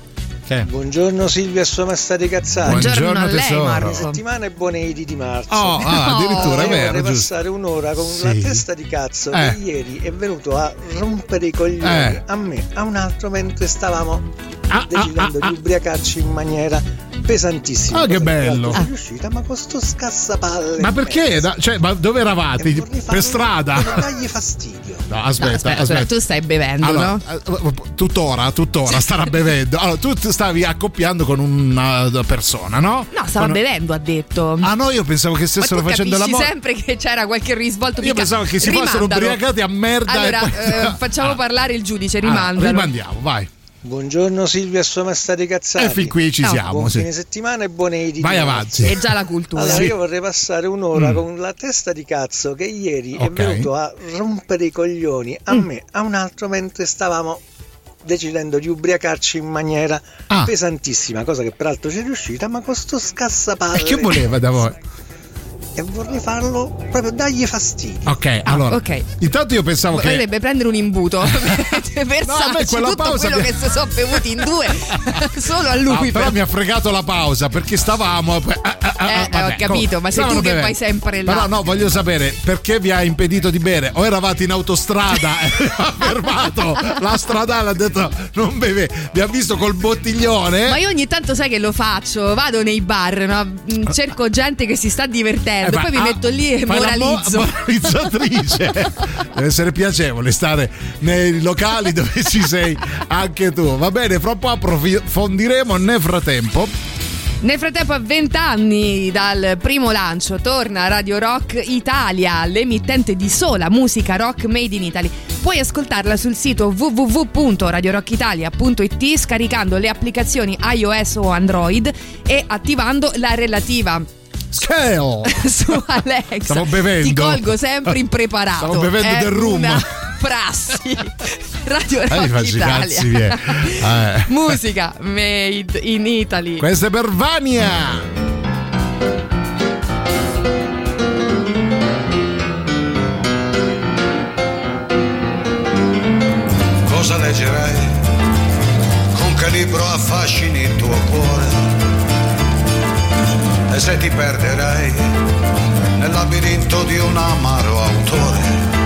Speaker 3: Che?
Speaker 19: Buongiorno Silvia e sua maestà di cazzate.
Speaker 3: Buongiorno Buongiorno a lei. Marco.
Speaker 19: Buone settimane e buone Idi di marzo.
Speaker 3: Oh, ah, addirittura, è
Speaker 19: Io
Speaker 3: vero,
Speaker 19: vorrei passare un'ora con
Speaker 3: Sì.
Speaker 19: la testa di cazzo
Speaker 3: Eh.
Speaker 19: che ieri è venuto a rompere i coglioni
Speaker 3: Eh.
Speaker 19: a me, a un altro mentre stavamo
Speaker 3: Ah,
Speaker 19: decidendo di ubriacarci in maniera pesantissima.
Speaker 3: Ah, che bello.
Speaker 19: Sono riuscita, ma con sto scassapalle.
Speaker 3: Ma perché? Da- cioè, ma dove eravate? Per strada?
Speaker 19: Per dargli fastidio.
Speaker 3: No, aspetta,
Speaker 5: No, aspetta,
Speaker 3: aspetta.
Speaker 5: tu stai bevendo,
Speaker 3: Allora,
Speaker 5: no?
Speaker 3: eh, tuttora, tuttora starà bevendo. Allora, tu stavi accoppiando con una persona, no?
Speaker 5: No, stava
Speaker 3: Con-
Speaker 5: bevendo, ha detto.
Speaker 3: Ah no, io pensavo che stessero facendo
Speaker 5: capisci
Speaker 3: l'amore.
Speaker 5: sempre che c'era qualche risvolto di
Speaker 3: Io pensavo che si fossero ubriacati a merda.
Speaker 5: Allora,
Speaker 3: e poi-
Speaker 5: eh, facciamo
Speaker 3: Ah,
Speaker 5: parlare il giudice,
Speaker 3: allora,
Speaker 5: rimandalo.
Speaker 3: rimandiamo, vai.
Speaker 19: Buongiorno Silvia sua maestà di cazzate.
Speaker 3: E fin qui ci
Speaker 19: No.
Speaker 3: siamo,
Speaker 19: Buon
Speaker 3: sì.
Speaker 19: fine settimana e buone Idi
Speaker 3: Vai avanti.
Speaker 5: È già la cultura.
Speaker 19: Allora,
Speaker 3: Sì.
Speaker 19: io vorrei passare un'ora
Speaker 3: Mm.
Speaker 19: con la testa di cazzo che ieri
Speaker 3: Ok.
Speaker 19: è venuto a rompere i coglioni a
Speaker 3: Mm.
Speaker 19: me, a un altro mentre stavamo decidendo di ubriacarci in maniera
Speaker 3: Ah.
Speaker 19: pesantissima, cosa che peraltro ci è riuscita, ma con sto scassapalle.
Speaker 3: E che voleva da voi?
Speaker 19: E vorrei farlo proprio dargli fastidio.
Speaker 3: Ok, allora.
Speaker 5: ok.
Speaker 3: Intanto io pensavo che.
Speaker 5: Vorrebbe prendere un imbuto per versarci
Speaker 3: quella
Speaker 5: tutto
Speaker 3: pausa
Speaker 5: quello
Speaker 3: mi-
Speaker 5: che si sono bevuti in due solo a
Speaker 3: Ah,
Speaker 5: lui
Speaker 3: però
Speaker 5: proprio.
Speaker 3: mi ha fregato la pausa perché stavamo. ah, ah, ah,
Speaker 5: Eh,
Speaker 3: vabbè,
Speaker 5: ho capito,
Speaker 3: comunque,
Speaker 5: ma sei
Speaker 3: stavano
Speaker 5: tu che
Speaker 3: bevendo.
Speaker 5: vai sempre là.
Speaker 3: Però no, voglio sapere perché vi ha impedito di bere? O eravate in autostrada e ha fermato la stradale, ha detto non beve, vi ha visto col bottiglione.
Speaker 5: Ma io ogni tanto sai che lo faccio, vado nei bar, no? Mm, cerco gente che si sta divertendo,
Speaker 3: Eh, ma-
Speaker 5: poi mi metto lì e moralizzo.
Speaker 3: moralizzatrice. Deve essere piacevole stare nei locali dove ci sei anche tu. Va bene, fra un po' approfondiremo. Nel frattempo,
Speaker 5: Nel frattempo, a 20 anni dal primo lancio, torna Radio Rock Italia, l'emittente di sola musica rock made in Italy. Puoi ascoltarla sul sito www.radiorockitalia.it scaricando le applicazioni iOS o Android e attivando la relativa
Speaker 3: Scale!
Speaker 5: su Alexa.
Speaker 3: Stavo bevendo.
Speaker 5: Ti colgo sempre impreparato.
Speaker 3: Stavo bevendo
Speaker 5: È
Speaker 3: del rum.
Speaker 5: Una prassi. Radio
Speaker 3: Eh,
Speaker 5: Rock
Speaker 3: faccio i
Speaker 5: Italia.
Speaker 3: cazzi. Eh.
Speaker 5: Musica made in Italy.
Speaker 3: Questa è per Vania.
Speaker 20: Cosa leggerai? Con che libro affascini il tuo cuore? Se ti perderai nel labirinto di un amaro autore?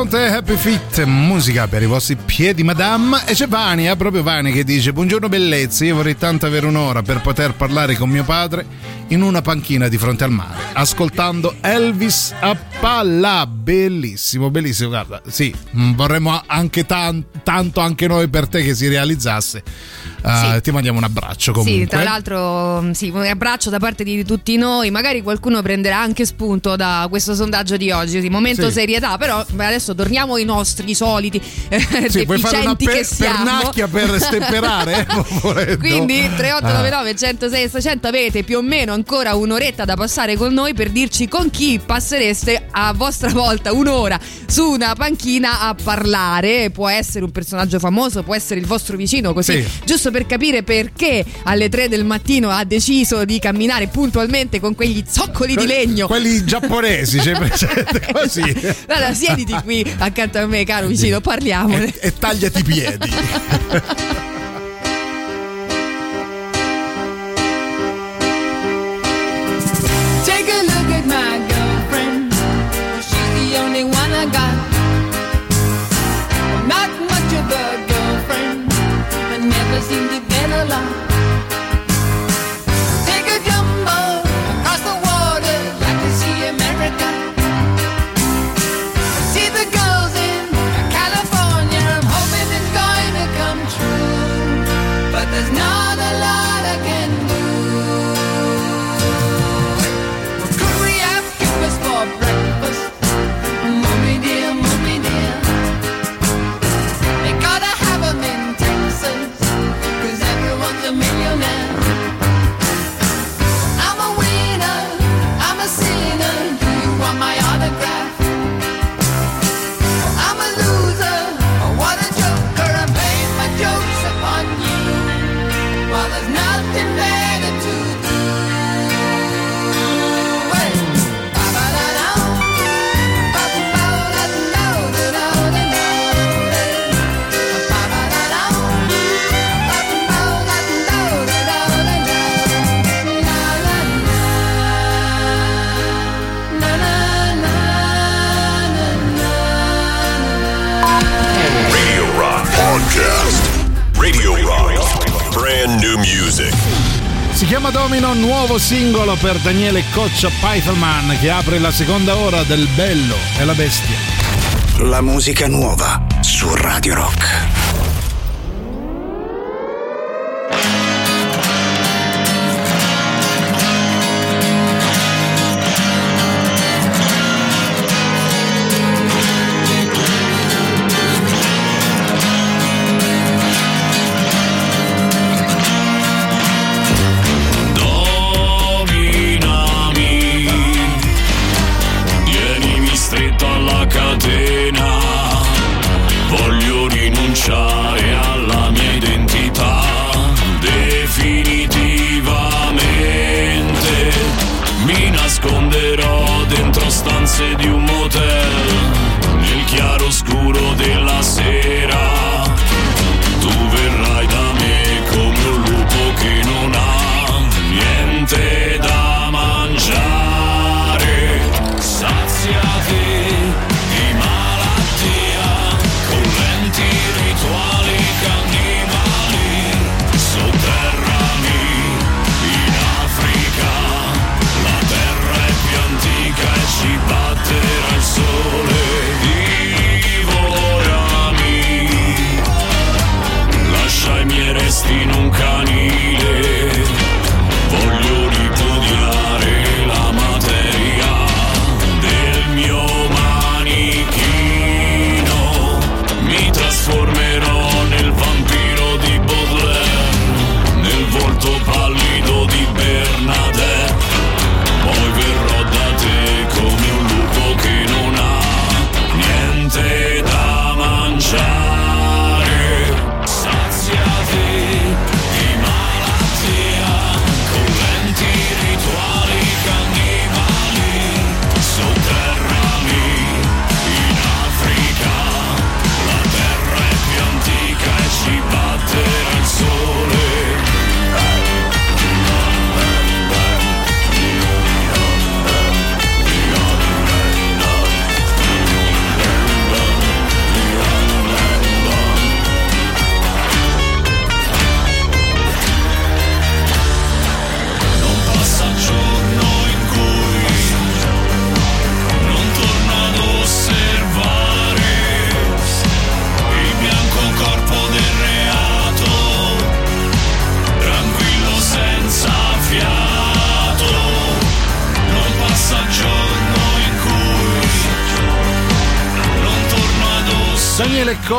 Speaker 21: Conte, Happy Fit, musica per i vostri piedi, madame. E c'è Vania, proprio Vania, che dice: Buongiorno bellezze, io vorrei tanto avere un'ora per poter parlare con mio padre in una panchina di fronte al mare, ascoltando Elvis a palla. Bellissimo, bellissimo. Guarda, sì, mm, vorremmo anche tan- tanto anche noi per te che si realizzasse. Uh, Ti mandiamo un abbraccio comunque.
Speaker 5: Sì, tra l'altro, sì, un abbraccio da parte di tutti noi. Magari qualcuno prenderà anche spunto da questo sondaggio di oggi. Di momento
Speaker 21: Sì.
Speaker 5: serietà, però adesso torniamo ai nostri soliti eh,
Speaker 21: Sì, puoi fare una per-
Speaker 5: che siamo.
Speaker 21: per stemperare, eh.
Speaker 5: Quindi
Speaker 21: Ah.
Speaker 5: 3899 106 600 avete più o meno ancora un'oretta da passare con noi per dirci con chi passereste a vostra volta un'ora su una panchina a parlare. Può essere un personaggio famoso, può essere il vostro vicino, così
Speaker 21: Sì.
Speaker 5: giusto per capire perché alle 3 del mattino ha deciso di camminare puntualmente con quegli zoccoli di legno.
Speaker 21: Quelli giapponesi, c'è presente così.
Speaker 5: Allora, siediti qui accanto a me, caro vicino, parliamone.
Speaker 21: E tagliati i piedi. Si chiama Domino, nuovo singolo per Daniele Coccia Pythelman che apre la seconda ora del Bello e la Bestia.
Speaker 22: La musica nuova su Radio Rock.
Speaker 23: nasconderò dentro stanze di un motel, nel
Speaker 3: chiaro scuro della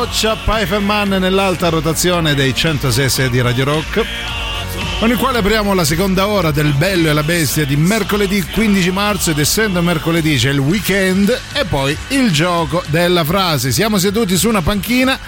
Speaker 3: Coccia, Pfeifferman nell'alta rotazione dei 106 di Radio Rock, con il quale apriamo la seconda ora del Bello e la Bestia di mercoledì 15 marzo ed essendo mercoledì c'è il weekend e poi il gioco della frase. Siamo seduti su una panchina,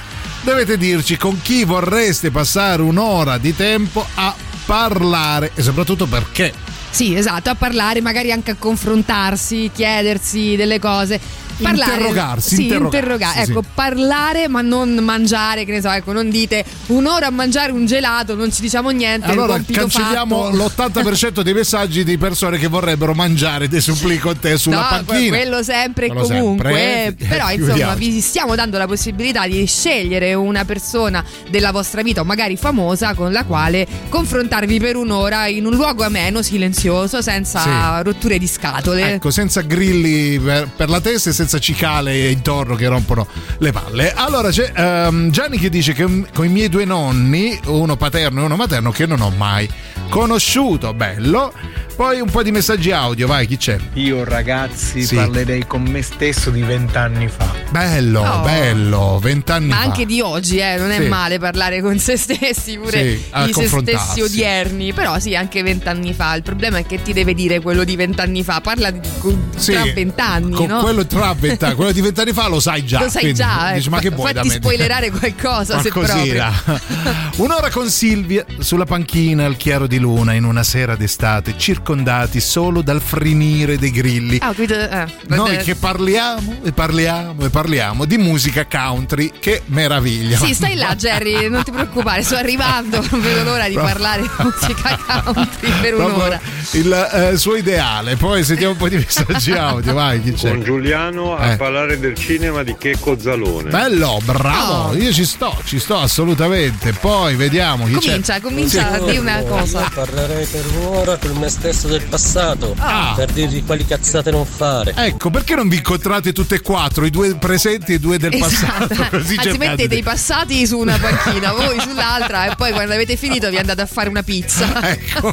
Speaker 3: dovete dirci con chi vorreste passare un'ora di tempo a parlare e soprattutto perché.
Speaker 5: Sì, esatto, a parlare, magari anche a confrontarsi, chiedersi delle cose. Parlare,
Speaker 3: Interrogarsi,
Speaker 5: sì,
Speaker 3: interrogarsi,
Speaker 5: interroga-
Speaker 3: sì.
Speaker 5: Ecco, parlare ma non mangiare, che ne so, ecco, non dite un'ora a mangiare un gelato, non ci diciamo niente.
Speaker 3: Allora cancelliamo
Speaker 5: fatto.
Speaker 3: l'80% dei messaggi di persone che vorrebbero mangiare dei suppli con te sulla
Speaker 5: no,
Speaker 3: panchina.
Speaker 5: quello sempre e comunque.
Speaker 3: sempre, eh.
Speaker 5: Però insomma vi stiamo dando la possibilità di scegliere una persona della vostra vita o magari famosa con la quale confrontarvi per un'ora in un luogo ameno, silenzioso, senza
Speaker 3: Sì.
Speaker 5: rotture di scatole.
Speaker 3: Ecco, senza grilli per, per la testa e senza cicale intorno che rompono le palle. Allora c'è ehm, Gianni che dice che con i miei due nonni, uno paterno e uno materno, che non ho mai conosciuto. Bello. Poi un po' di messaggi audio, vai, chi c'è?
Speaker 24: Io ragazzi
Speaker 3: Sì.
Speaker 24: parlerei con me stesso di vent'anni fa.
Speaker 3: Bello,
Speaker 5: Oh.
Speaker 3: bello, vent'anni
Speaker 5: Ma
Speaker 3: fa.
Speaker 5: anche di oggi, eh, non è
Speaker 3: Sì.
Speaker 5: male parlare con se stessi, pure
Speaker 3: Sì, a
Speaker 5: i se stessi odierni. Però sì, anche vent'anni fa. Il problema è che ti deve dire quello di vent'anni fa. Parla di, con-
Speaker 3: Sì,
Speaker 5: tra vent'anni,
Speaker 3: con
Speaker 5: no?
Speaker 3: quello tra vent'anni, quello di vent'anni fa lo sai già.
Speaker 5: Lo sai
Speaker 3: quindi
Speaker 5: già,
Speaker 3: dici,
Speaker 5: ecco,
Speaker 3: ma che vuoi da
Speaker 5: fatti
Speaker 3: me?
Speaker 5: spoilerare qualcosa se
Speaker 3: Qualcosina. Un'ora con Silvia sulla panchina al chiaro di luna in una sera d'estate, circondati solo dal frinire dei grilli.
Speaker 5: Ah, ho capito. eh,
Speaker 3: Noi che parliamo e parliamo e parliamo di musica country, che meraviglia!
Speaker 5: Sì, stai là, Jerry, non ti preoccupare, sto arrivando. Non vedo l'ora di parlare di musica country per
Speaker 3: Proprio
Speaker 5: un'ora.
Speaker 3: il eh, suo ideale. Poi sentiamo un po' di messaggi audio, vai, chi c'è?
Speaker 25: Con Giuliano a
Speaker 3: Eh.
Speaker 25: parlare del cinema di Checco Zalone.
Speaker 3: Bello, bravo,
Speaker 5: Oh.
Speaker 3: io ci sto, ci sto assolutamente. Poi vediamo chi
Speaker 5: Comincia,
Speaker 3: c'è.
Speaker 5: comincia a dire una cosa.
Speaker 26: Io parlerei per un'ora con me stesso del passato
Speaker 3: Ah.
Speaker 26: per dirgli quali cazzate non fare.
Speaker 3: Ecco, perché non vi incontrate tutte e quattro, i due presenti e i due del
Speaker 5: Esatto.
Speaker 3: passato? Così
Speaker 5: Anzi, mettete i passati su una panchina, voi sull'altra, e poi quando avete finito vi andate a fare una pizza.
Speaker 3: Ecco.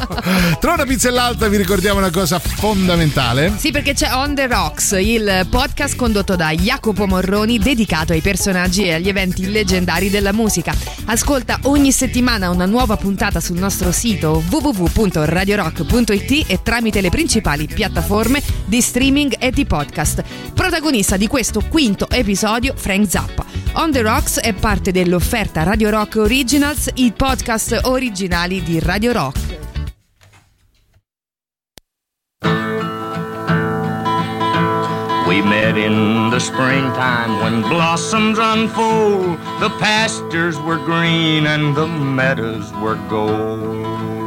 Speaker 3: Tra una pizza e l'altra vi ricordiamo una cosa fondamentale.
Speaker 5: Sì, perché c'è On the Rocks, il podcast condotto da Jacopo Morroni dedicato ai personaggi e agli eventi leggendari della musica. Ascolta ogni settimana una nuova puntata sul nostro sito www.radiorock.it e tramite le principali piattaforme di streaming e di podcast. Protagonista di questo quinto episodio, Frank Zappa. On the Rocks è parte dell'offerta Radio Rock Originals, i podcast originali di Radio Rock.
Speaker 27: We met in the springtime when blossoms unfold. The pastures were green and the meadows were gold.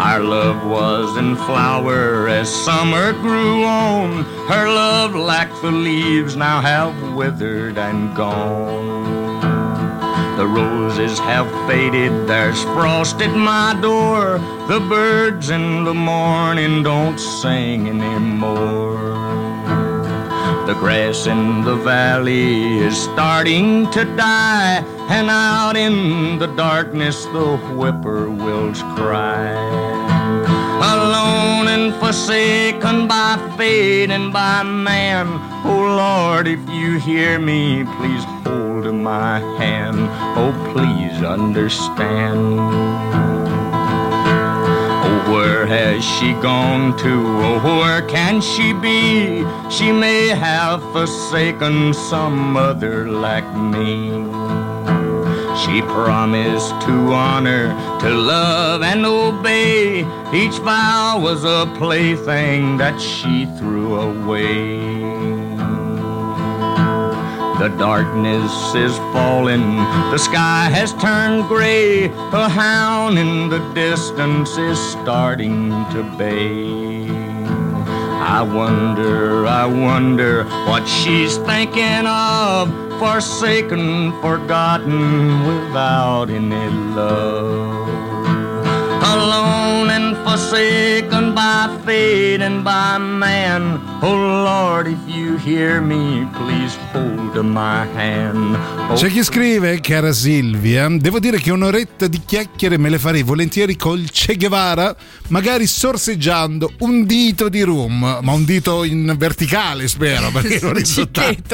Speaker 27: Our love was in flower as summer grew on. Her love, like the leaves, now have withered and gone. The roses have faded, there's frost at my door. The birds in the morning don't sing anymore. The grass in the valley is starting to die, and out in the darkness the whippoorwills cry. Alone and forsaken by fate and by man, oh Lord, if you hear me, please hold my hand. Oh, please understand. Where has she gone to? Oh, where can she be? She may have forsaken some other like me. She promised to honor, to love and obey. Each vow was a plaything that she threw away. The darkness is falling, the sky has turned gray. A hound in the distance is starting to bay. I wonder, I wonder what she's thinking of. Forsaken, forgotten, without any love. Alone and forsaken by fate and by man. Oh Lord, if you hear me, please hold my hand. Oh,
Speaker 3: C'è chi scrive, cara Silvia, devo dire che un'oretta di chiacchiere me le farei volentieri col Che Guevara, magari sorseggiando un dito di rum, ma un dito in verticale spero, perché non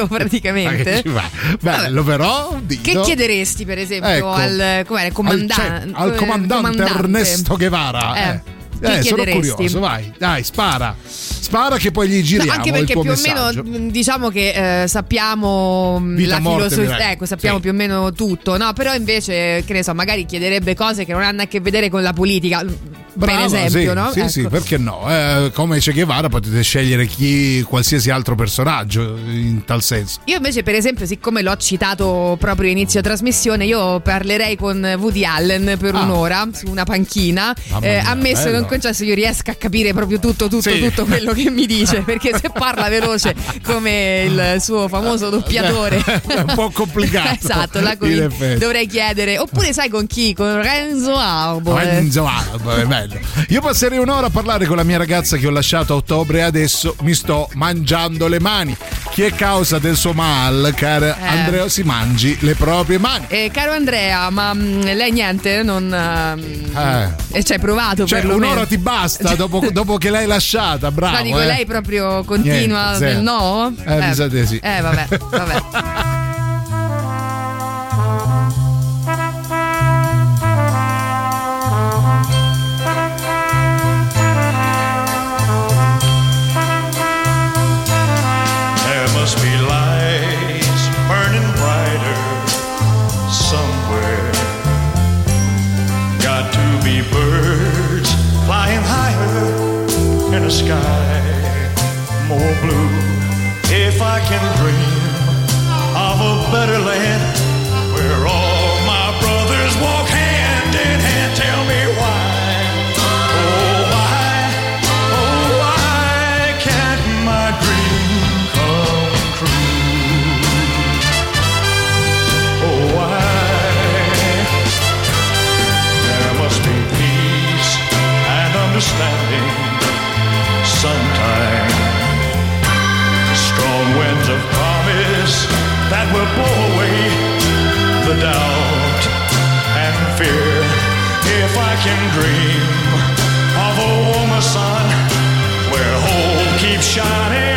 Speaker 3: Ma che
Speaker 5: praticamente.
Speaker 3: ci va? Bello però, un dito.
Speaker 5: Che chiederesti per esempio
Speaker 3: Ecco.
Speaker 5: al, com'era, il comandante,
Speaker 3: al, ce- al comandante, Ernesto Guevara.
Speaker 5: Eh. Chi
Speaker 3: Eh, sono
Speaker 5: chiederesti?
Speaker 3: curioso, vai, dai, spara. Spara che poi gli
Speaker 5: No,
Speaker 3: giriamo
Speaker 5: anche
Speaker 3: il
Speaker 5: perché più
Speaker 3: messaggio.
Speaker 5: o meno mh, diciamo che eh, sappiamo mh,
Speaker 3: Vita,
Speaker 5: la
Speaker 3: morte,
Speaker 5: filosofia, ecco, sappiamo
Speaker 3: Sì.
Speaker 5: più o meno tutto, no? Però invece, che ne so, magari chiederebbe cose che non hanno a che vedere con la politica,
Speaker 3: Brava,
Speaker 5: per esempio,
Speaker 3: sì,
Speaker 5: no?
Speaker 3: Sì,
Speaker 5: Ecco.
Speaker 3: sì, perché no? Eh, come Che Guevara potete scegliere chi, qualsiasi altro personaggio in tal senso.
Speaker 5: Io invece, per esempio, siccome l'ho citato proprio inizio trasmissione, io parlerei con Woody Allen per
Speaker 3: Ah.
Speaker 5: un'ora su una panchina. Eh,
Speaker 3: mia,
Speaker 5: ammesso
Speaker 3: bello.
Speaker 5: non concesso, io riesco a capire proprio tutto, tutto,
Speaker 3: Sì.
Speaker 5: tutto quello che mi dice. Perché se parla veloce come il suo famoso doppiatore,
Speaker 3: È un po' complicato.
Speaker 5: esatto, là
Speaker 3: in
Speaker 5: dovrei chiedere. Oppure, sai con chi? Con Renzo Arbore.
Speaker 3: Renzo Alba, è bello. Io passerei un'ora a parlare con la mia ragazza che ho lasciato a ottobre e adesso mi sto mangiando le mani. Chi è causa del suo mal, cara
Speaker 5: Eh.
Speaker 3: Andrea, si mangi le proprie mani.
Speaker 5: Eh, caro Andrea, ma mh, lei niente? Non. ehm,
Speaker 3: Eh.
Speaker 5: E ci hai provato
Speaker 3: Cioè,
Speaker 5: perlomeno.
Speaker 3: un'ora ti basta dopo, dopo che l'hai lasciata, bravo.
Speaker 5: No, dico,
Speaker 3: eh.
Speaker 5: lei proprio continua
Speaker 3: Niente,
Speaker 5: nel no?
Speaker 3: Eh, mi sa di sì.
Speaker 5: Eh, vabbè, vabbè.
Speaker 28: ahead. Shining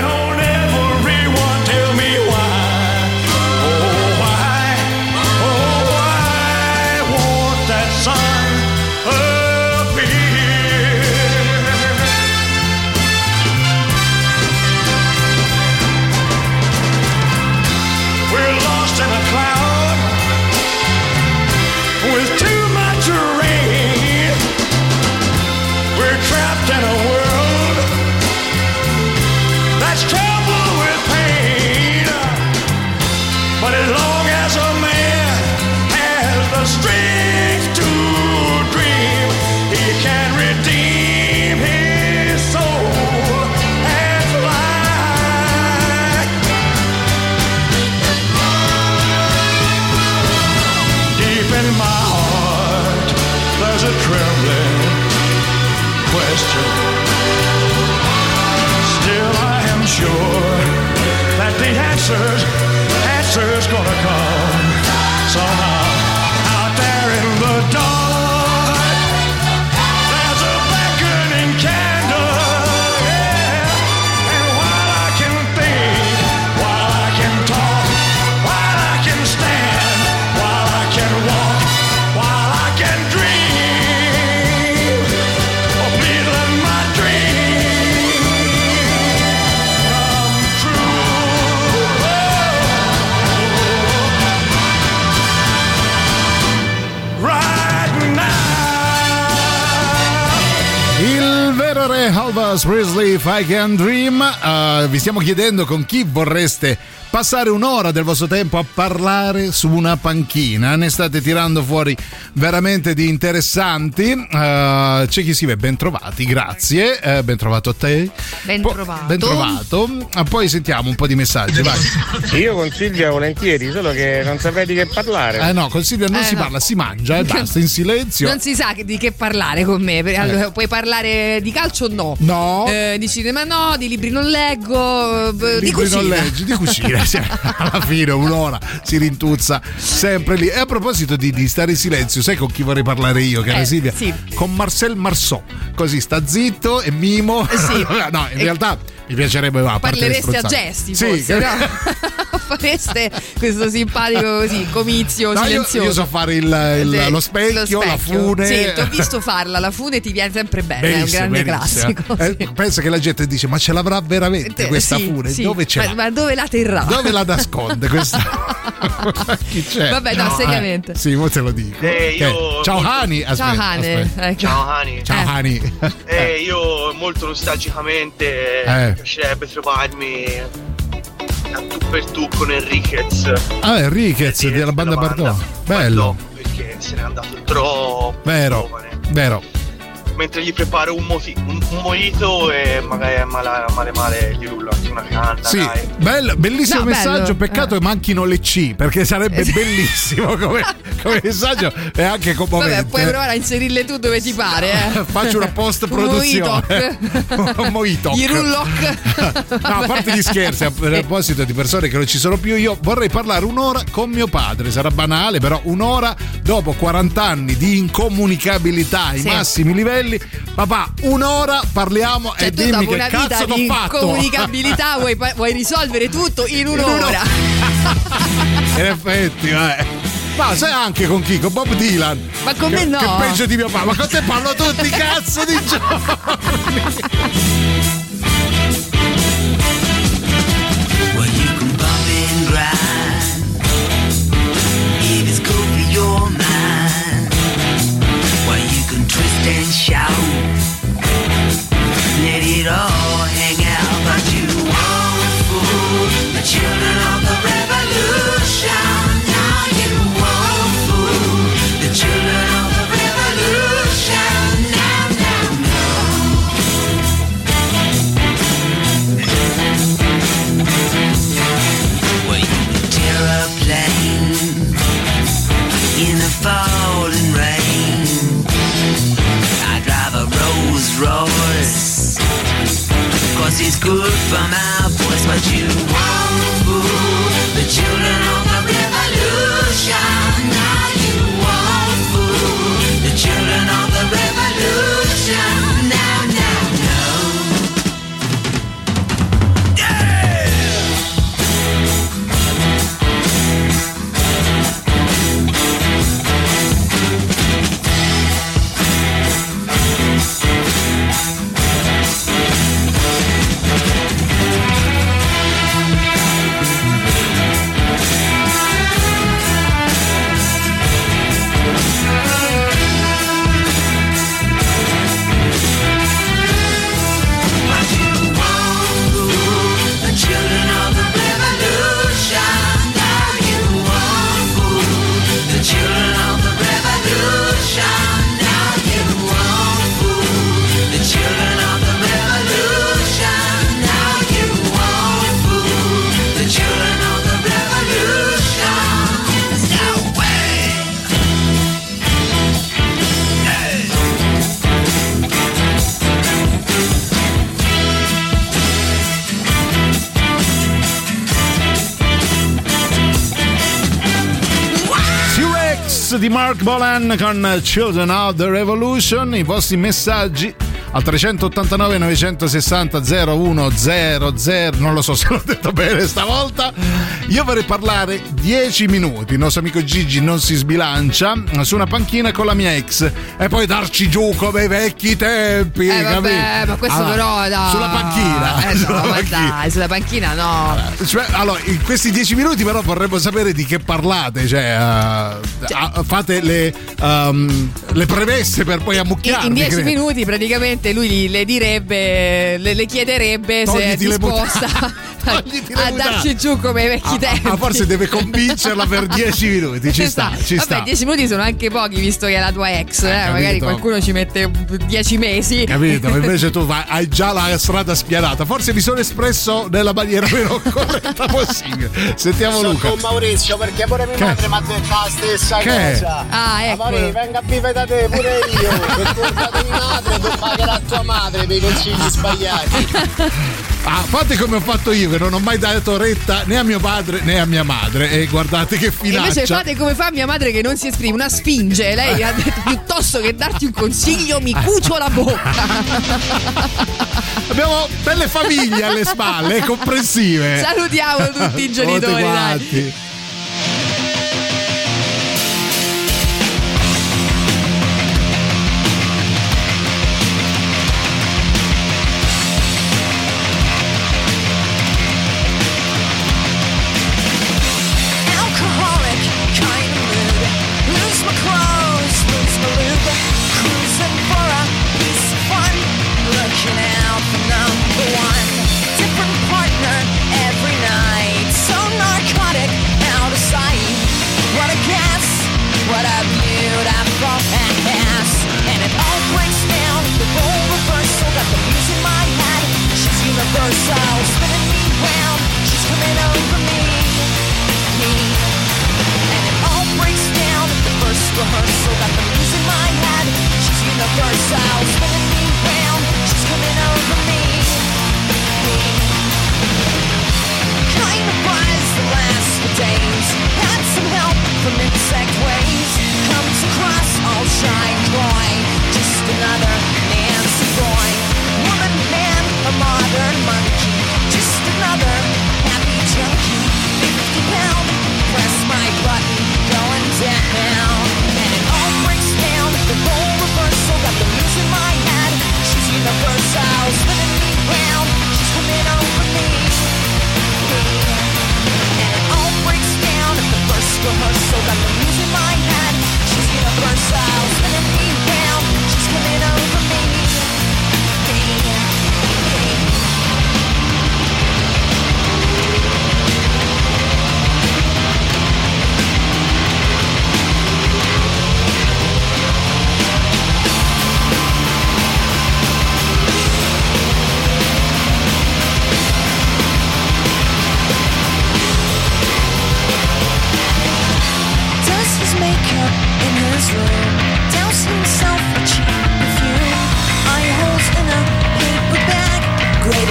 Speaker 3: Elvis Presley, If I Can Dream. Eh, vi stiamo chiedendo con chi vorreste passare un'ora del vostro tempo a parlare su una panchina. Ne state tirando fuori veramente di interessanti. Eh, c'è chi scrive ben trovati, grazie. Eh, ben trovato a te.
Speaker 5: Ben trovato.
Speaker 3: Ben trovato. Ah, poi sentiamo un po' di messaggi, vai.
Speaker 29: Io consiglio volentieri, solo che non sapete che parlare.
Speaker 3: Eh no, consiglia non
Speaker 5: Eh,
Speaker 3: si
Speaker 5: no.
Speaker 3: parla, si mangia e basta, in silenzio.
Speaker 5: Non si sa di che parlare con me. perché allora, puoi parlare di calcio o no?
Speaker 3: No, No.
Speaker 5: Eh, di cinema no, di libri non leggo, eh, di
Speaker 3: Libri
Speaker 5: cucina.
Speaker 3: non leggi, di cucina. sì, alla fine un'ora si rintuzza sempre lì. E a proposito di, di stare in silenzio, sai con chi vorrei parlare io, cara
Speaker 5: Eh,
Speaker 3: Silvia?
Speaker 5: sì.
Speaker 3: Con Marcel Marceau. Così sta zitto e mimo.
Speaker 5: sì.
Speaker 3: no, in
Speaker 5: E-
Speaker 3: realtà mi piacerebbe. va,
Speaker 5: Parlereste a gesti,
Speaker 3: Sì,
Speaker 5: forse,
Speaker 3: che-
Speaker 5: no? Fareste questo simpatico così, comizio
Speaker 3: No, io,
Speaker 5: silenzioso.
Speaker 3: io so fare il- il-
Speaker 5: Sì,
Speaker 3: lo, specchio, la fune.
Speaker 5: Sì, ti ho visto farla, la fune ti viene sempre bene,
Speaker 3: Benissimo,
Speaker 5: è un grande
Speaker 3: benissimo.
Speaker 5: classico.
Speaker 3: Eh, pensa che la gente dice: Ma ce l'avrà veramente
Speaker 5: Sì,
Speaker 3: questa
Speaker 5: sì,
Speaker 3: fune?
Speaker 5: sì.
Speaker 3: Dove ce
Speaker 5: ma,
Speaker 3: l'ha?
Speaker 5: ma dove la terrà?
Speaker 3: Dove la nasconde questa? Chi c'è?
Speaker 5: Vabbè, no, seriamente.
Speaker 3: Eh, sì, mo te lo dico.
Speaker 30: Eh, io-
Speaker 3: Ciao Hani. Aspetta,
Speaker 5: Ciao
Speaker 3: aspetta.
Speaker 5: ecco.
Speaker 30: Ciao Hani.
Speaker 3: Ciao Hani.
Speaker 30: Eh, io molto nostalgicamente
Speaker 3: Eh.
Speaker 30: Piacerebbe trovarmi a tu per tu con Enriquez
Speaker 3: Ah, Enriquez della banda Bardot. Bello,
Speaker 30: perché se n'è andato troppo
Speaker 3: vero, vero.
Speaker 30: Mentre gli preparo un, moti- un, un mojito e magari a male male, male gli rullo anche una canna
Speaker 3: Sì, bello, bellissimo
Speaker 5: No,
Speaker 3: messaggio.
Speaker 5: bello.
Speaker 3: Peccato che manchino le C, perché sarebbe
Speaker 5: Eh.
Speaker 3: bellissimo come, come messaggio e anche commovente.
Speaker 5: Vabbè, puoi provare a inserirle tu dove ti pare. Eh.
Speaker 3: Faccio una post produzione. Un mojito.
Speaker 5: I rullock.
Speaker 3: No, a parte gli scherzi, a proposito di persone che non ci sono più, io vorrei parlare un'ora con mio padre. Sarà banale, però un'ora dopo 40 anni di incomunicabilità ai
Speaker 5: Sì.
Speaker 3: massimi livelli. Papà, un'ora parliamo
Speaker 5: Cioè,
Speaker 3: e dimmi che cazzo t'ho fatto.
Speaker 5: comunicabilità vuoi, vuoi risolvere tutto in un'ora.
Speaker 3: In effetti, eh. Ma sai anche con chi? Con Bob Dylan.
Speaker 5: Ma con me
Speaker 3: Che-
Speaker 5: no.
Speaker 3: Che peggio di mio papà. Ma con te parlo tutti cazzo di
Speaker 31: Well, 你笑。Royce, cause it's good for my voice, but you won't fool the children of the revolution.
Speaker 3: Di Mark Bolan con Children of the Revolution. I vostri messaggi al 389 960 0100. Non lo so se l'ho detto bene stavolta. Io vorrei parlare 10 minuti. Il nostro amico Gigi non si sbilancia su una panchina con la mia ex e poi darci giù come ai vecchi tempi.
Speaker 5: Eh vabbè, ma questo
Speaker 3: Allora,
Speaker 5: però dai.
Speaker 3: Sulla panchina.
Speaker 5: Eh no,
Speaker 3: sulla panchina.
Speaker 5: dai, sulla panchina no.
Speaker 3: Cioè, allora, in questi dieci minuti però vorremmo sapere di che parlate, cioè, eh, ah, fate le, ehm, le premesse per poi ammucchiarvi.
Speaker 5: In dieci
Speaker 3: credo.
Speaker 5: minuti praticamente lui le direbbe, le, le chiederebbe se è
Speaker 3: Togliti
Speaker 5: disposta
Speaker 3: Togliti le
Speaker 5: a darci giù come ai vecchi tempi.
Speaker 3: Ma forse deve convincerla per 10 minuti. Ci sta, ci sta.
Speaker 5: Vabbè, 10 minuti sono anche pochi visto che è la tua ex. eh,
Speaker 3: capito.
Speaker 5: Magari qualcuno ci mette 10 mesi.
Speaker 3: Capito? Invece tu vai- hai già la strada spianata. Forse mi sono espresso nella maniera meno corretta possibile. Sentiamo
Speaker 32: Sono
Speaker 3: Luca.
Speaker 32: con Maurizio perché pure mia
Speaker 3: Che?
Speaker 32: madre mi ha detto la stessa
Speaker 3: Che?
Speaker 32: cosa.
Speaker 5: Ah, ecco.
Speaker 32: Amore, venga a vivere da te pure io. Per colpa di madre tu pagherai a tua madre per i consigli sbagliati.
Speaker 3: Ah, fate come ho fatto io, che non ho mai dato retta né a mio padre né a mia madre. E guardate che
Speaker 5: E
Speaker 3: finaccia.
Speaker 5: invece fate come fa mia madre che non si esprime, una sfinge. Lei ha detto piuttosto che darti un consiglio mi cucio la bocca.
Speaker 3: Abbiamo belle famiglie alle spalle, comprensive.
Speaker 5: Salutiamo tutti i
Speaker 3: Tutti
Speaker 5: genitori, dai.
Speaker 20: ourselves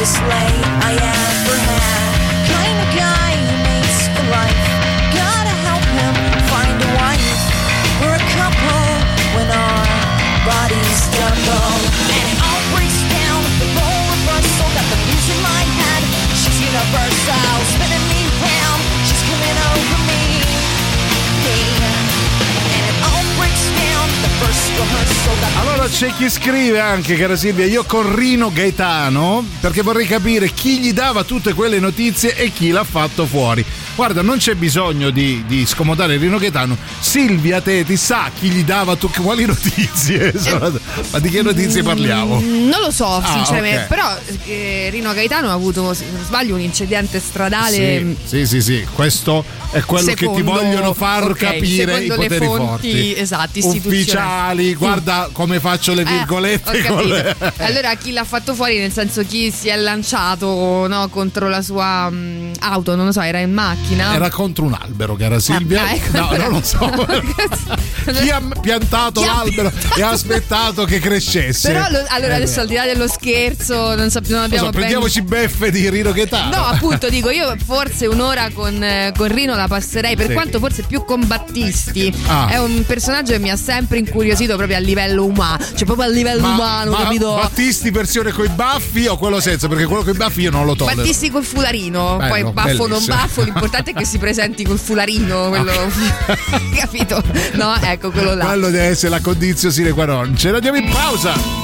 Speaker 20: in
Speaker 3: c'è chi scrive anche, cara Silvia, io con Rino Gaetano, perché vorrei capire chi gli dava tutte quelle notizie e chi l'ha fatto fuori. Guarda, non c'è bisogno di, di scomodare Rino Gaetano. Silvia Teti sa chi gli dava tu, quali notizie. Ma di che notizie parliamo?
Speaker 5: Mm, Non lo so,
Speaker 3: Ah,
Speaker 5: sinceramente.
Speaker 3: ok.
Speaker 5: Però eh, Rino Gaetano ha avuto, se non sbaglio, un incidente stradale. mm,
Speaker 3: Sì, sì, sì, sì, questo è quello che ti
Speaker 5: Secondo-
Speaker 3: vogliono far
Speaker 5: ok,
Speaker 3: capire i
Speaker 5: secondo
Speaker 3: poteri
Speaker 5: fonti,
Speaker 3: forti.
Speaker 5: esatto.
Speaker 3: Ufficiali, guarda come faccio le
Speaker 5: Eh,
Speaker 3: virgolette
Speaker 5: capito.
Speaker 3: le...
Speaker 5: Allora chi l'ha fatto fuori, nel senso chi si è lanciato no, contro la sua mm, auto, non lo so, era in macchina.
Speaker 3: Era contro un albero, cara Silvia.
Speaker 5: Ah, ecco,
Speaker 3: no, non lo so. Chi ha piantato
Speaker 5: Chi ha
Speaker 3: l'albero e ha aspettato che crescesse?
Speaker 5: Però lo- allora
Speaker 3: Eh,
Speaker 5: adesso al di là dello scherzo, non, sap- non
Speaker 3: non
Speaker 5: abbiamo
Speaker 3: so,
Speaker 5: ben-
Speaker 3: prendiamoci beffe di Rino Gaetano.
Speaker 5: No, appunto, dico io forse un'ora con, eh, con Rino la passerei, per
Speaker 3: Sì.
Speaker 5: quanto forse più con Battisti.
Speaker 3: Ah.
Speaker 5: È un personaggio che mi ha sempre incuriosito proprio a livello umano, cioè proprio a livello umano,
Speaker 3: ma
Speaker 5: capito?
Speaker 3: Battisti versione coi baffi o quello senza? Perché quello coi baffi io non lo tollero.
Speaker 5: Battisti col fularino,
Speaker 3: Bello,
Speaker 5: poi baffo non
Speaker 3: bellissimo.
Speaker 5: baffo, l'importante è che si presenti col fularino, quello capito? No, ecco quello là.
Speaker 3: Quello deve essere la condizione sine qua non. Ce la diamo in pausa.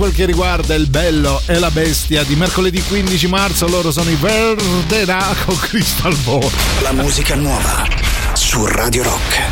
Speaker 3: Quel che riguarda il bello e la bestia di mercoledì 15 marzo, loro sono i Verdena con Crystal Ball.
Speaker 31: La musica nuova su Radio Rock.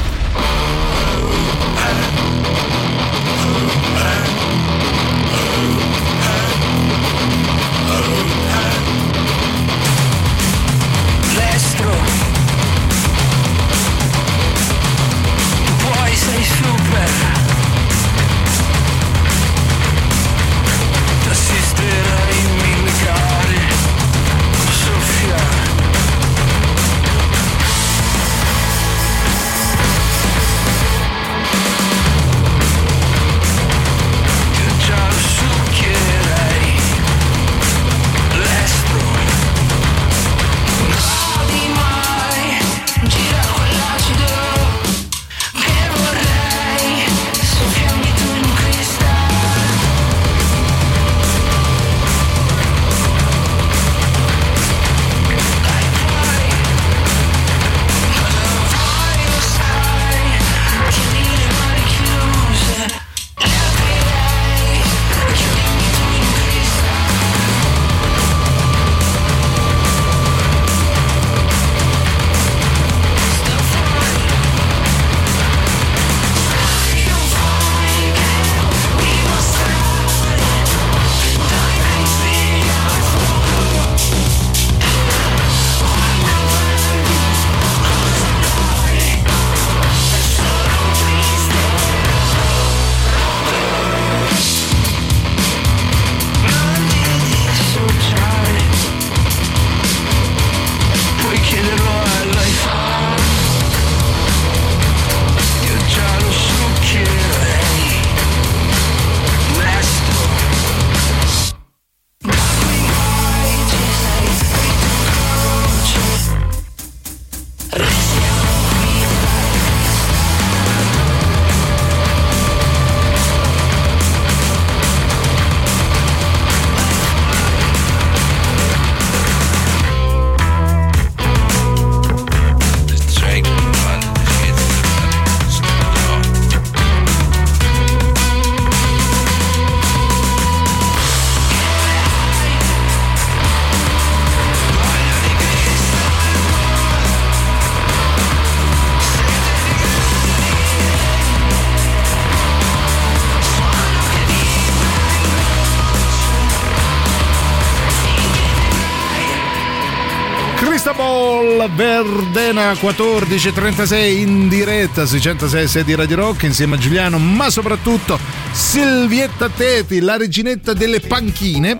Speaker 3: Cristobal Verdena 1436 in diretta sui 106 di Radio Rock insieme a Giuliano, ma soprattutto Silvietta Teti, la reginetta delle panchine,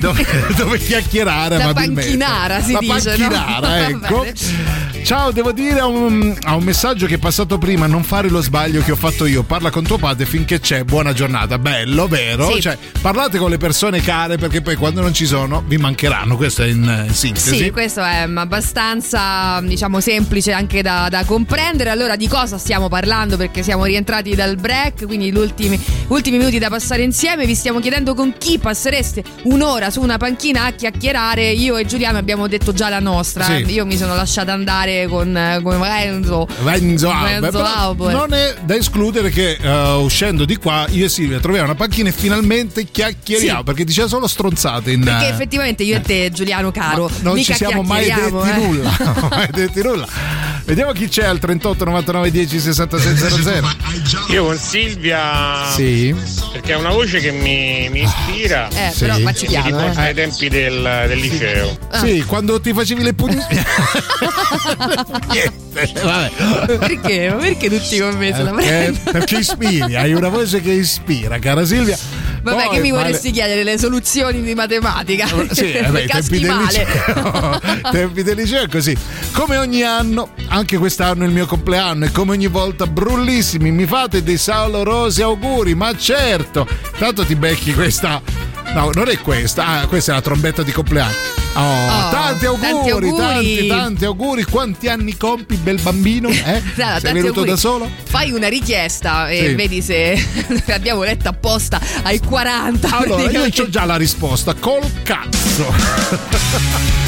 Speaker 3: dove, dove chiacchierare
Speaker 5: La panchinara si
Speaker 3: la
Speaker 5: dice, no?
Speaker 3: panchinara,
Speaker 5: Va
Speaker 3: ecco. Ciao, devo dire a un, a un messaggio che è passato prima, non fare lo sbaglio che ho fatto io, parla con tuo padre finché c'è, buona giornata, bello, vero?
Speaker 5: Sì.
Speaker 3: Cioè, parlate con le persone care perché poi quando non ci sono vi mancheranno, questo è in eh, sintesi.
Speaker 5: Sì, questo è abbastanza, diciamo, semplice anche da, da comprendere. Allora, di cosa stiamo parlando? Perché siamo rientrati dal break, quindi gli ultimi, ultimi minuti da passare insieme. Vi stiamo chiedendo con chi passereste un'ora su una panchina a chiacchierare. Io e Giuliano abbiamo detto già la nostra.
Speaker 3: Sì.
Speaker 5: Io mi sono lasciata andare con, eh, con Renzo.
Speaker 3: Renzo
Speaker 5: Renzo
Speaker 3: però
Speaker 5: Auber.
Speaker 3: non è da escludere che eh, uscendo di qua io e Silvia troviamo una panchina e finalmente chiacchieriamo
Speaker 5: Sì.
Speaker 3: perché diceva solo stronzate in
Speaker 5: Perché
Speaker 3: eh,
Speaker 5: effettivamente io e te, Giuliano caro,
Speaker 3: non
Speaker 5: mica
Speaker 3: ci siamo mai detti
Speaker 5: eh.
Speaker 3: nulla mai detti nulla vediamo chi c'è al 38 99 10 66 00
Speaker 29: Io con Silvia.
Speaker 3: Sì.
Speaker 29: Perché è una voce che mi, mi ispira.
Speaker 5: Eh, però Sì. facci
Speaker 29: E mi
Speaker 5: piano, eh.
Speaker 29: ai tempi del, del liceo.
Speaker 3: sì quando ti facevi le pugni niente vabbè
Speaker 5: Perché? Ma perché tutti con me se la
Speaker 3: perché,
Speaker 5: prendono?
Speaker 3: perché ispiri hai una voce che ispira cara Silvia
Speaker 5: Vabbè,
Speaker 3: Poi,
Speaker 5: che mi
Speaker 3: vale-
Speaker 5: vorresti chiedere le soluzioni di matematica?
Speaker 3: Sì, vabbè, i tempi del
Speaker 5: male.
Speaker 3: liceo. I tempi del liceo è così. Come ogni anno, anche quest'anno è il mio compleanno e come ogni volta, brullissimi, mi fate dei salorosi auguri, ma certo. Tanto ti becchi questa No, non è questa. Ah, questa è la trombetta di compleanno. Oh,
Speaker 5: Oh,
Speaker 3: tanti auguri,
Speaker 5: tanti auguri.
Speaker 3: tanti, tanti auguri. Quanti anni compi, bel bambino? Eh?
Speaker 5: Allora,
Speaker 3: Sei venuto
Speaker 5: auguri.
Speaker 3: da solo?
Speaker 5: Fai una richiesta e
Speaker 3: Sì.
Speaker 5: vedi se abbiamo letto apposta ai 40.
Speaker 3: Allora, io ho già la risposta. Col cazzo.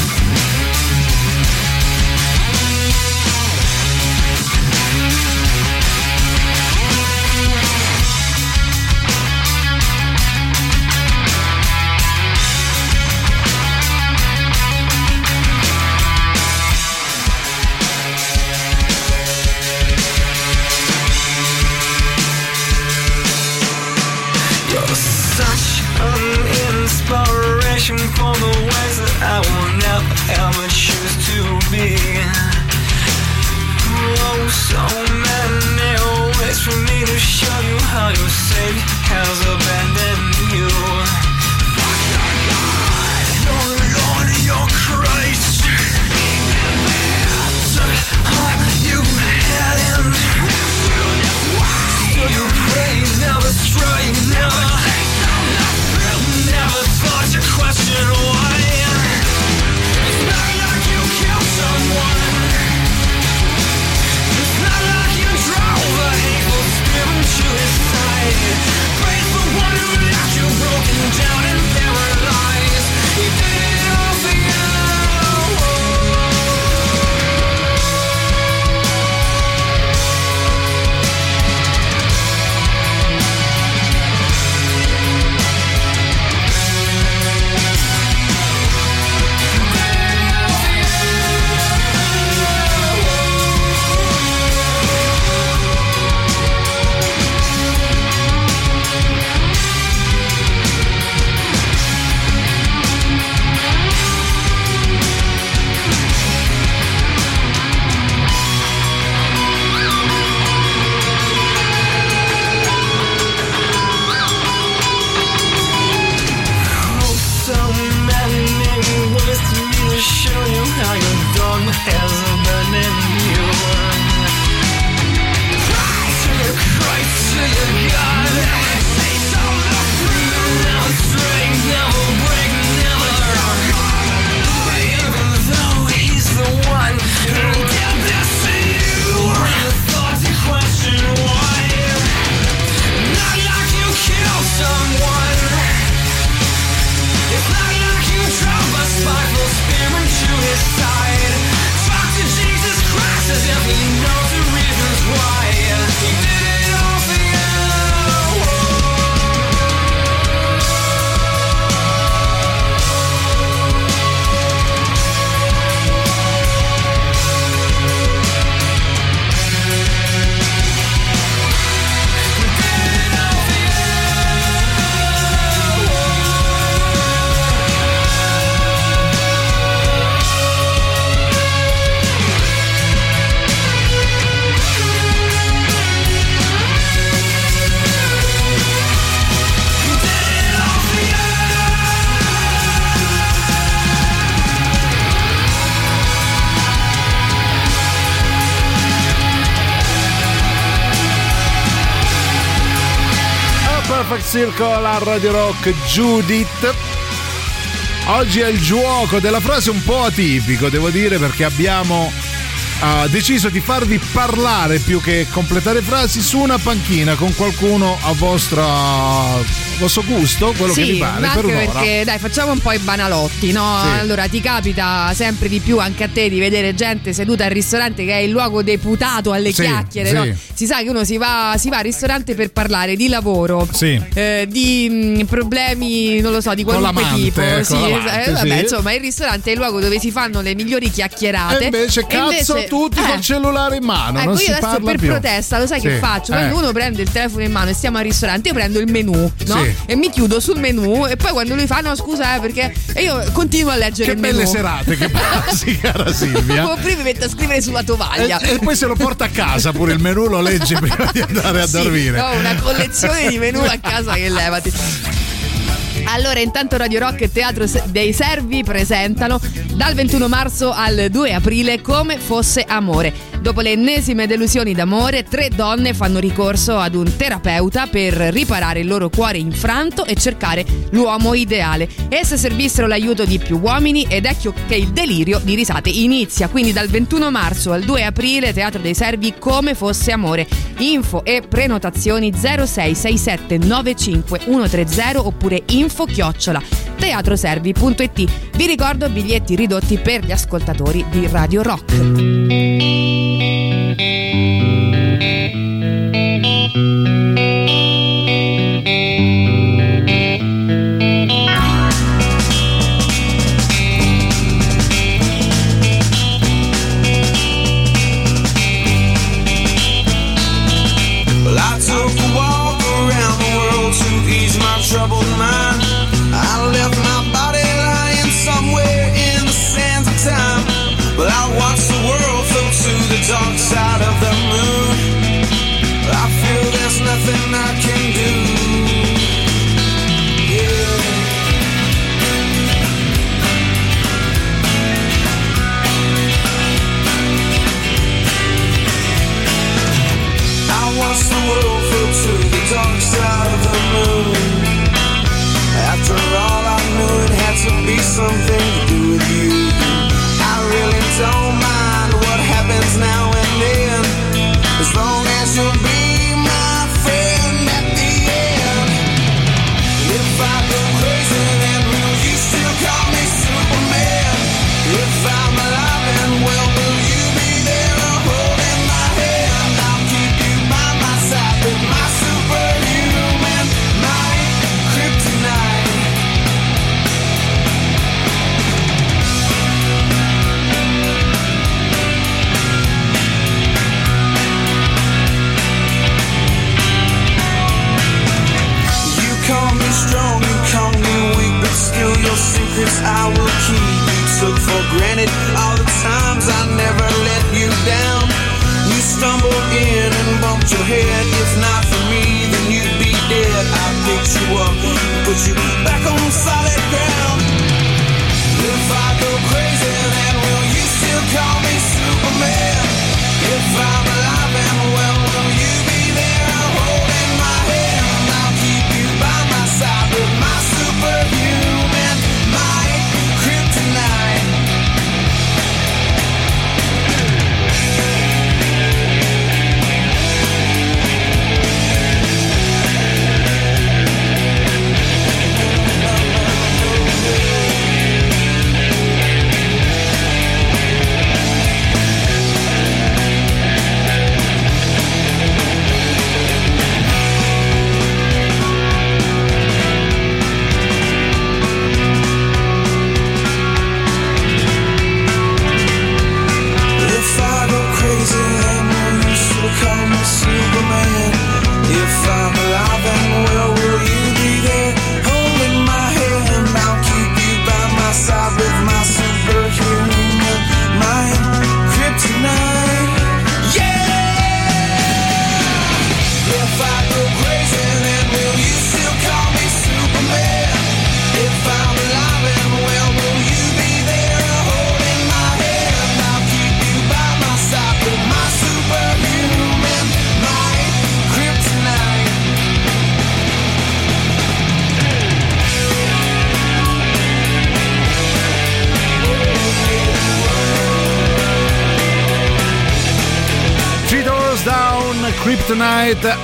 Speaker 31: ever choose to be. Oh, so many ways for me to show you how your Savior has abandoned
Speaker 3: Circle a Radio Rock Judith. Oggi è il gioco della frase un po' atipico, devo dire, perché abbiamo ah, deciso di farvi parlare più che completare frasi su una panchina con qualcuno a vostra, vostro gusto, quello che vi
Speaker 5: Sì,
Speaker 3: pare, per
Speaker 5: anche
Speaker 3: un'ora.
Speaker 5: perché dai, facciamo un po' i banalotti, no?
Speaker 3: Sì.
Speaker 5: Allora, ti capita sempre di più anche a te di vedere gente seduta al ristorante che è il luogo deputato alle
Speaker 3: Sì,
Speaker 5: chiacchiere,
Speaker 3: sì.
Speaker 5: no? Si sa che uno si va, si va al ristorante per parlare di lavoro,
Speaker 3: Sì.
Speaker 5: eh, di mh, problemi, non lo so, di qualunque tipo.
Speaker 3: con
Speaker 5: Sì,
Speaker 3: l'amante,
Speaker 5: eh, vabbè,
Speaker 3: sì.
Speaker 5: insomma, il ristorante è il luogo dove si fanno le migliori chiacchierate.
Speaker 3: E invece, cazzo,
Speaker 5: invece-
Speaker 3: tutti
Speaker 5: eh,
Speaker 3: col cellulare in mano.
Speaker 5: Ecco,
Speaker 3: non
Speaker 5: io
Speaker 3: si
Speaker 5: adesso per
Speaker 3: più.
Speaker 5: protesta, lo sai
Speaker 3: Sì,
Speaker 5: che faccio? Quando
Speaker 3: eh.
Speaker 5: uno prende il telefono in mano e stiamo al ristorante, io prendo il menù, no?
Speaker 3: Sì.
Speaker 5: E mi chiudo sul menù e poi quando lui fa no scusa eh, perché e io continuo a leggere
Speaker 3: Che belle
Speaker 5: menù.
Speaker 3: serate che passi, cara Silvia.
Speaker 5: Poi prima mi metto a scrivere sulla tovaglia.
Speaker 3: E, e poi se lo porta a casa pure il menù lo legge prima di andare a
Speaker 5: Sì,
Speaker 3: dormire.
Speaker 5: Ho una collezione di menù a casa che levati.
Speaker 33: Allora, intanto Radio Rock e Teatro dei Servi presentano dal 21 marzo al 2 aprile come fosse amore. Dopo le ennesime delusioni d'amore, tre donne fanno ricorso ad un terapeuta per riparare il loro cuore infranto e cercare l'uomo ideale. Esse servissero l'aiuto di più uomini ed ecco che il delirio di risate inizia. Quindi dal 21 marzo al 2 aprile, Teatro dei Servi come fosse amore. Info e prenotazioni 0667 95 130 oppure info chiocciola teatroservi.it. Vi ricordo biglietti ridotti per gli ascoltatori di Radio Rock.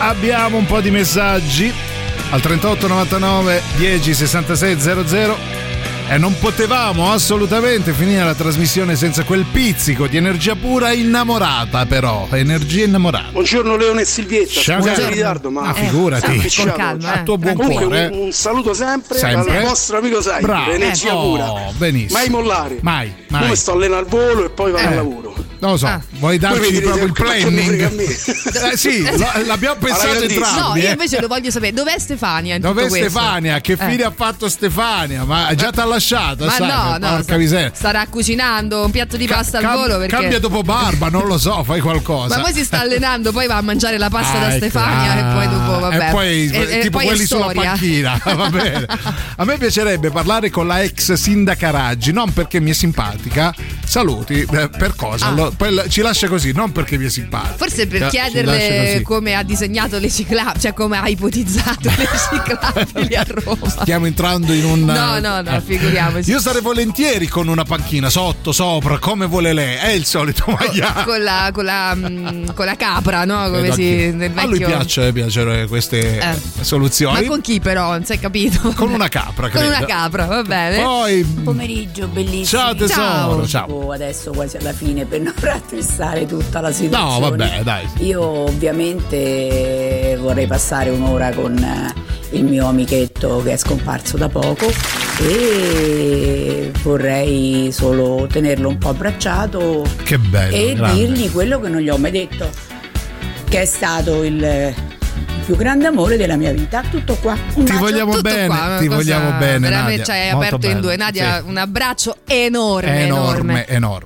Speaker 3: Abbiamo un po' di messaggi al 38 99 10 66 00 e non potevamo assolutamente finire la trasmissione senza quel pizzico di energia pura innamorata però, energia innamorata.
Speaker 34: Buongiorno Leone e Silvietta,
Speaker 3: Ciao,
Speaker 34: scusa il ritardo, ma
Speaker 3: Ah, figurati.
Speaker 34: Eh,
Speaker 3: Con calma, eh. A tuo buon
Speaker 34: Comunque,
Speaker 3: cuore,
Speaker 34: un, un saluto sempre,
Speaker 3: Sempre.
Speaker 34: dal vostro amico Sai,
Speaker 3: Bravo.
Speaker 34: energia
Speaker 3: Oh,
Speaker 34: pura.
Speaker 3: benissimo.
Speaker 34: Mai mollare.
Speaker 3: Mai, mai.
Speaker 34: Come sto allenando al volo e poi vado
Speaker 3: Eh,
Speaker 34: al lavoro.
Speaker 3: Non lo so,
Speaker 5: Ah.
Speaker 3: vuoi darci proprio il
Speaker 34: "Che cazzo mi frega a
Speaker 3: planning?
Speaker 34: me?"
Speaker 3: Eh, sì, l'abbiamo pensato entrambi.
Speaker 5: No, io
Speaker 3: eh.
Speaker 5: invece lo voglio sapere. Dov'è Stefania? In
Speaker 3: Dov'è? Stefania? Che
Speaker 5: Eh.
Speaker 3: fine ha fatto Stefania? Ma già ti ha lasciato,
Speaker 5: Ma
Speaker 3: sai?
Speaker 5: no, no,
Speaker 3: Porca
Speaker 5: sta-
Speaker 3: miseria.
Speaker 5: starà cucinando un piatto di pasta al
Speaker 3: Cam-
Speaker 5: volo perché.
Speaker 3: Cambia dopo barba, non lo so, fai qualcosa.
Speaker 5: Ma poi si sta allenando, poi va a mangiare la pasta
Speaker 3: Ah,
Speaker 5: da
Speaker 3: ecco.
Speaker 5: Stefania
Speaker 3: Ah,
Speaker 5: e poi dopo vabbè.
Speaker 3: E poi,
Speaker 5: E- e
Speaker 3: tipo
Speaker 5: poi è
Speaker 3: quelli sulla
Speaker 5: storia.
Speaker 3: panchina. Va bene. A me piacerebbe parlare con la ex sindaca Raggi, non perché mi è simpatica. Saluti, eh, per cosa?
Speaker 5: Ah.
Speaker 3: Allora, poi la- ci lascia così, non perché mi è simpatica.
Speaker 5: Forse per chiederle come ha disegnato le ciclabili, cioè come ha ipotizzato le ciclabili a Roma.
Speaker 3: Stiamo entrando in un.
Speaker 5: No, no, no,
Speaker 3: eh.
Speaker 5: figuriamoci.
Speaker 3: Io sarei volentieri con una panchina sotto, sopra, come vuole lei. È il solito maiale.
Speaker 5: Con la, con, la, mm, con la capra, no? Come
Speaker 3: Vedo
Speaker 5: si. Nel
Speaker 3: A lui
Speaker 5: vecchio.
Speaker 3: piace, piacciono queste
Speaker 5: Eh.
Speaker 3: soluzioni.
Speaker 5: Ma con chi però? Non si è capito?
Speaker 3: Con una capra,
Speaker 5: Con
Speaker 3: credo.
Speaker 5: una capra, va bene.
Speaker 3: Poi.
Speaker 35: Pomeriggio bellissimo.
Speaker 3: Ciao tesoro, ciao.
Speaker 35: Dico adesso quasi alla fine per non rattristare tutta la situazione.
Speaker 3: No, vabbè, dai.
Speaker 35: Io ovviamente vorrei passare un'ora con eh, il mio amichetto che è scomparso da poco e vorrei solo tenerlo un po' abbracciato
Speaker 3: Che bello.
Speaker 35: e
Speaker 3: grande.
Speaker 35: dirgli quello che non gli ho mai detto, che è stato il, più grande amore della mia vita. Tutto qua. Un
Speaker 3: Ti
Speaker 35: bacio.
Speaker 3: vogliamo
Speaker 5: Tutto
Speaker 3: bene,
Speaker 5: qua,
Speaker 3: ti vogliamo bene.
Speaker 5: Veramente ci hai
Speaker 3: Molto
Speaker 5: aperto in
Speaker 3: bello.
Speaker 5: due. Nadia,
Speaker 3: Sì.
Speaker 5: un abbraccio enorme, enorme.
Speaker 3: enorme, enorme.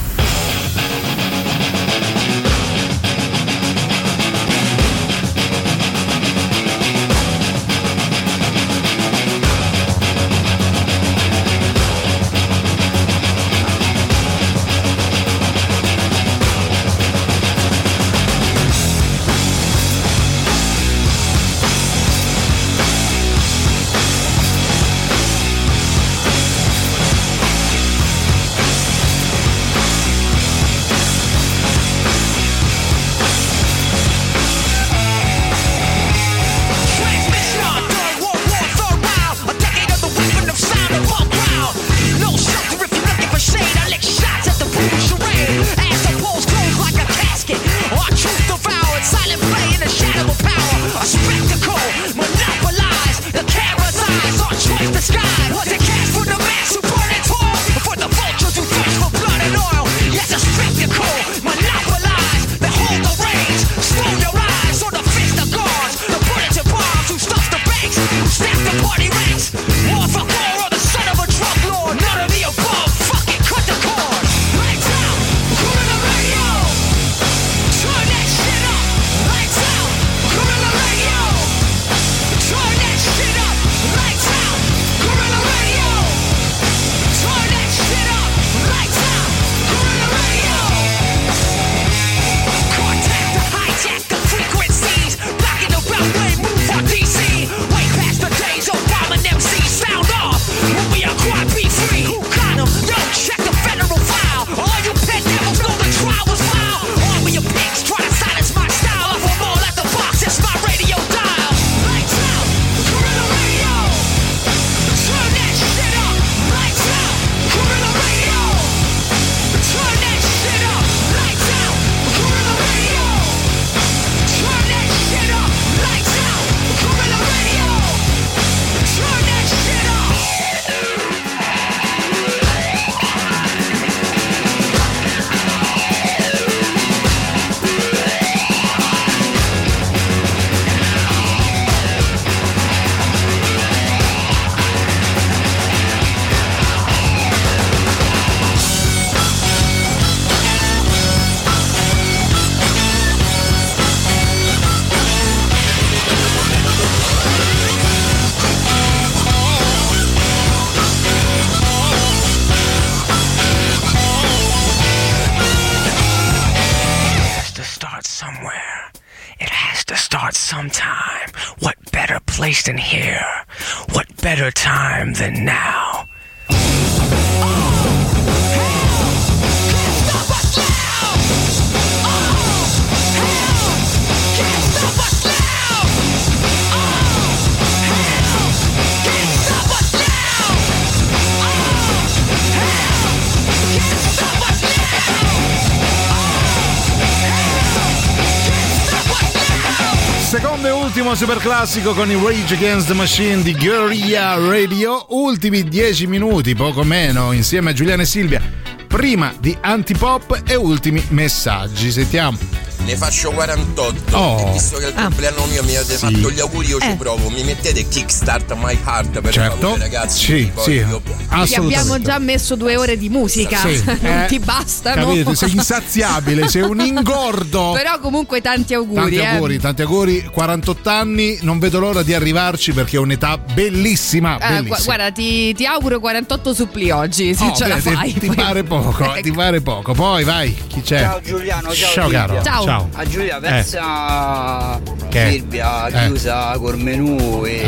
Speaker 3: Super classico con i Rage Against the Machine di Guerrilla Radio. Ultimi 10 minuti, poco meno, insieme a Giuliana e Silvia. Prima di Antipop e ultimi messaggi. Sentiamo.
Speaker 36: Ne faccio 48
Speaker 3: Oh.
Speaker 36: e visto che il compleanno mio mi avete
Speaker 3: Sì.
Speaker 36: fatto gli auguri io
Speaker 5: Eh.
Speaker 36: ci provo mi mettete Kickstart My Heart per
Speaker 3: Certo.
Speaker 36: favore ragazzi
Speaker 3: Sì,
Speaker 36: poi
Speaker 3: sì.
Speaker 36: io-
Speaker 5: Ti abbiamo già messo due ore di musica,
Speaker 3: Sì,
Speaker 5: non
Speaker 3: eh,
Speaker 5: ti bastano.
Speaker 3: Capite? Sei insaziabile, sei un ingordo.
Speaker 5: Però comunque tanti auguri.
Speaker 3: Tanti
Speaker 5: eh.
Speaker 3: auguri, tanti auguri. 48 anni, non vedo l'ora di arrivarci perché è un'età bellissima.
Speaker 5: Eh,
Speaker 3: bellissima.
Speaker 5: guarda, ti, ti auguro 48 suppli oggi, se
Speaker 3: Oh,
Speaker 5: ce la
Speaker 3: beh, ti-
Speaker 5: fai.
Speaker 3: Ti,
Speaker 5: Poi-
Speaker 3: pare poco, ti pare poco. Poi vai, chi c'è?
Speaker 37: Ciao Giuliano, ciao,
Speaker 3: Ciao caro.
Speaker 37: Silvia.
Speaker 3: Ciao.
Speaker 37: A Giulia,
Speaker 3: Eh.
Speaker 37: pensa
Speaker 3: Che?
Speaker 37: Silvia
Speaker 3: Eh.
Speaker 37: chiusa col menù e,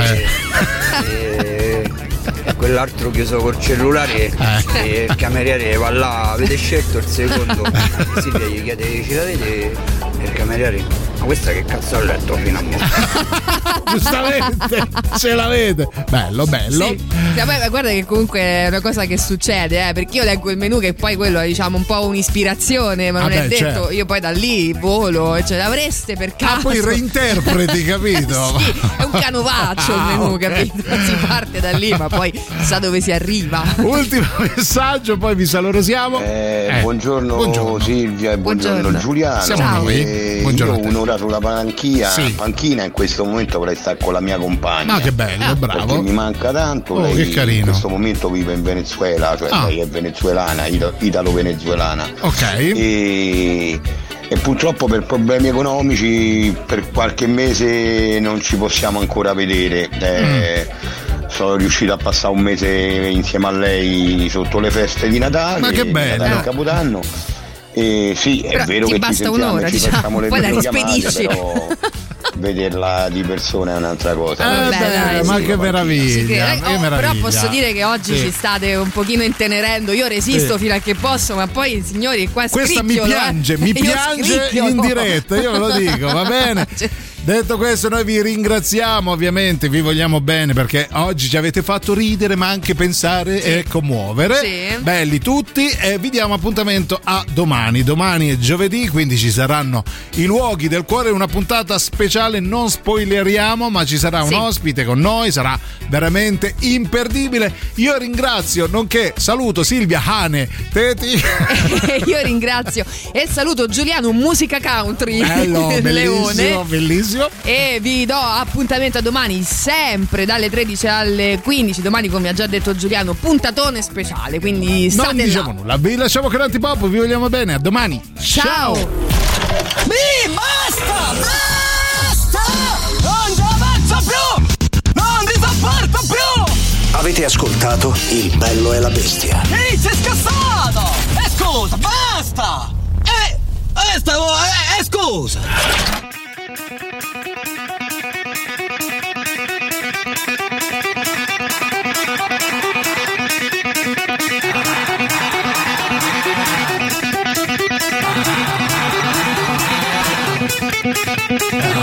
Speaker 37: e- e quell'altro chiuso col cellulare
Speaker 3: Eh.
Speaker 37: e il cameriere va là, avete scelto il secondo. Silvia gli chiede, ce l'avete? E il cameriere, ma questa che cazzo ha letto fino a mo'?
Speaker 3: Giustamente, ce l'avete. Bello, bello.
Speaker 5: Sì. Sì, poi, guarda che comunque è una cosa che succede, eh, perché io leggo il menù che poi quello è diciamo un po' un'ispirazione, ma non
Speaker 3: Vabbè,
Speaker 5: è detto,
Speaker 3: certo.
Speaker 5: io poi da lì volo, cioè l'avreste per caso.
Speaker 3: Ah, poi reinterpreti, capito?
Speaker 5: Sì, è un canovaccio il
Speaker 3: Ah,
Speaker 5: menù,
Speaker 3: ok.
Speaker 5: capito? Si parte da lì, ma poi sa dove si arriva.
Speaker 3: Ultimo messaggio, poi vi salutiamo.
Speaker 38: Eh, buongiorno,
Speaker 3: buongiorno.
Speaker 38: Silvia e buongiorno,
Speaker 5: Buongiorno.
Speaker 38: Giuliano.
Speaker 3: Siamo Ciao. noi.
Speaker 38: Eh,
Speaker 3: Buongiorno
Speaker 38: io
Speaker 3: te.
Speaker 38: Un'ora sulla panchina,
Speaker 3: Sì.
Speaker 38: panchina in questo momento vorrei stare con la mia compagna.
Speaker 3: Ah, che bello, bravo.
Speaker 38: Perché mi manca tanto.
Speaker 3: Oh,
Speaker 38: lei
Speaker 3: che carino.
Speaker 38: In questo momento vive in Venezuela, cioè
Speaker 3: Ah.
Speaker 38: lei è venezuelana, italo-venezuelana.
Speaker 3: Ok.
Speaker 38: E, e purtroppo per problemi economici per qualche mese non ci possiamo ancora vedere. Eh,
Speaker 3: Mm.
Speaker 38: Sono riuscito a passare un mese insieme a lei sotto le feste di Natale,
Speaker 3: Ma che bello.
Speaker 38: Natale e Capodanno. E sì, è
Speaker 5: Però
Speaker 38: vero
Speaker 5: ti
Speaker 38: che
Speaker 5: basta
Speaker 38: ci sentiamo
Speaker 5: un'ora,
Speaker 38: ci
Speaker 5: diciamo,
Speaker 38: facciamo le
Speaker 5: poi la rispedisci.
Speaker 38: però vederla di persona è un'altra cosa.
Speaker 3: Eh,
Speaker 5: Vabbè,
Speaker 3: beh,
Speaker 5: dai,
Speaker 3: ma
Speaker 5: sì.
Speaker 3: che meraviglia,
Speaker 5: Sì, che-
Speaker 3: che
Speaker 5: oh, però
Speaker 3: meraviglia.
Speaker 5: posso dire che oggi
Speaker 3: Sì.
Speaker 5: ci state un pochino intenerendo. Io resisto
Speaker 3: Sì.
Speaker 5: fino a che posso, ma poi, signori, qua
Speaker 3: Questa mi
Speaker 5: eh.
Speaker 3: piange, mi piange in diretta, io ve lo dico, va bene? Detto questo, noi vi ringraziamo, ovviamente, vi vogliamo bene perché oggi ci avete fatto ridere, ma anche pensare e commuovere.
Speaker 5: Sì.
Speaker 3: Belli tutti e vi diamo appuntamento a domani. Domani è giovedì, quindi ci saranno i luoghi del cuore, una puntata speciale, non spoileriamo, ma ci sarà un
Speaker 5: Sì.
Speaker 3: ospite con noi, sarà veramente imperdibile. Io ringrazio, nonché saluto Silvia Hane Teti.
Speaker 5: Io ringrazio e saluto Giuliano Musica Country
Speaker 3: Bello, bellissimo,
Speaker 5: Leone
Speaker 3: bellissimo.
Speaker 5: e vi do appuntamento a domani sempre dalle 13 alle 15 domani come ha già detto Giuliano puntatone speciale quindi
Speaker 3: Non
Speaker 5: state
Speaker 3: diciamo
Speaker 5: là
Speaker 3: nulla, vi lasciamo con Antipop, vi vogliamo bene, a domani.
Speaker 5: ciao.
Speaker 20: Mi basta! Basta! Non la faccio più! Non vi sopporto più!
Speaker 14: Avete ascoltato Il bello e la bestia.
Speaker 20: Ehi, sei scassato! E scusa, basta! Eh, eh, stavo, eh, eh, scusa! Uh-huh.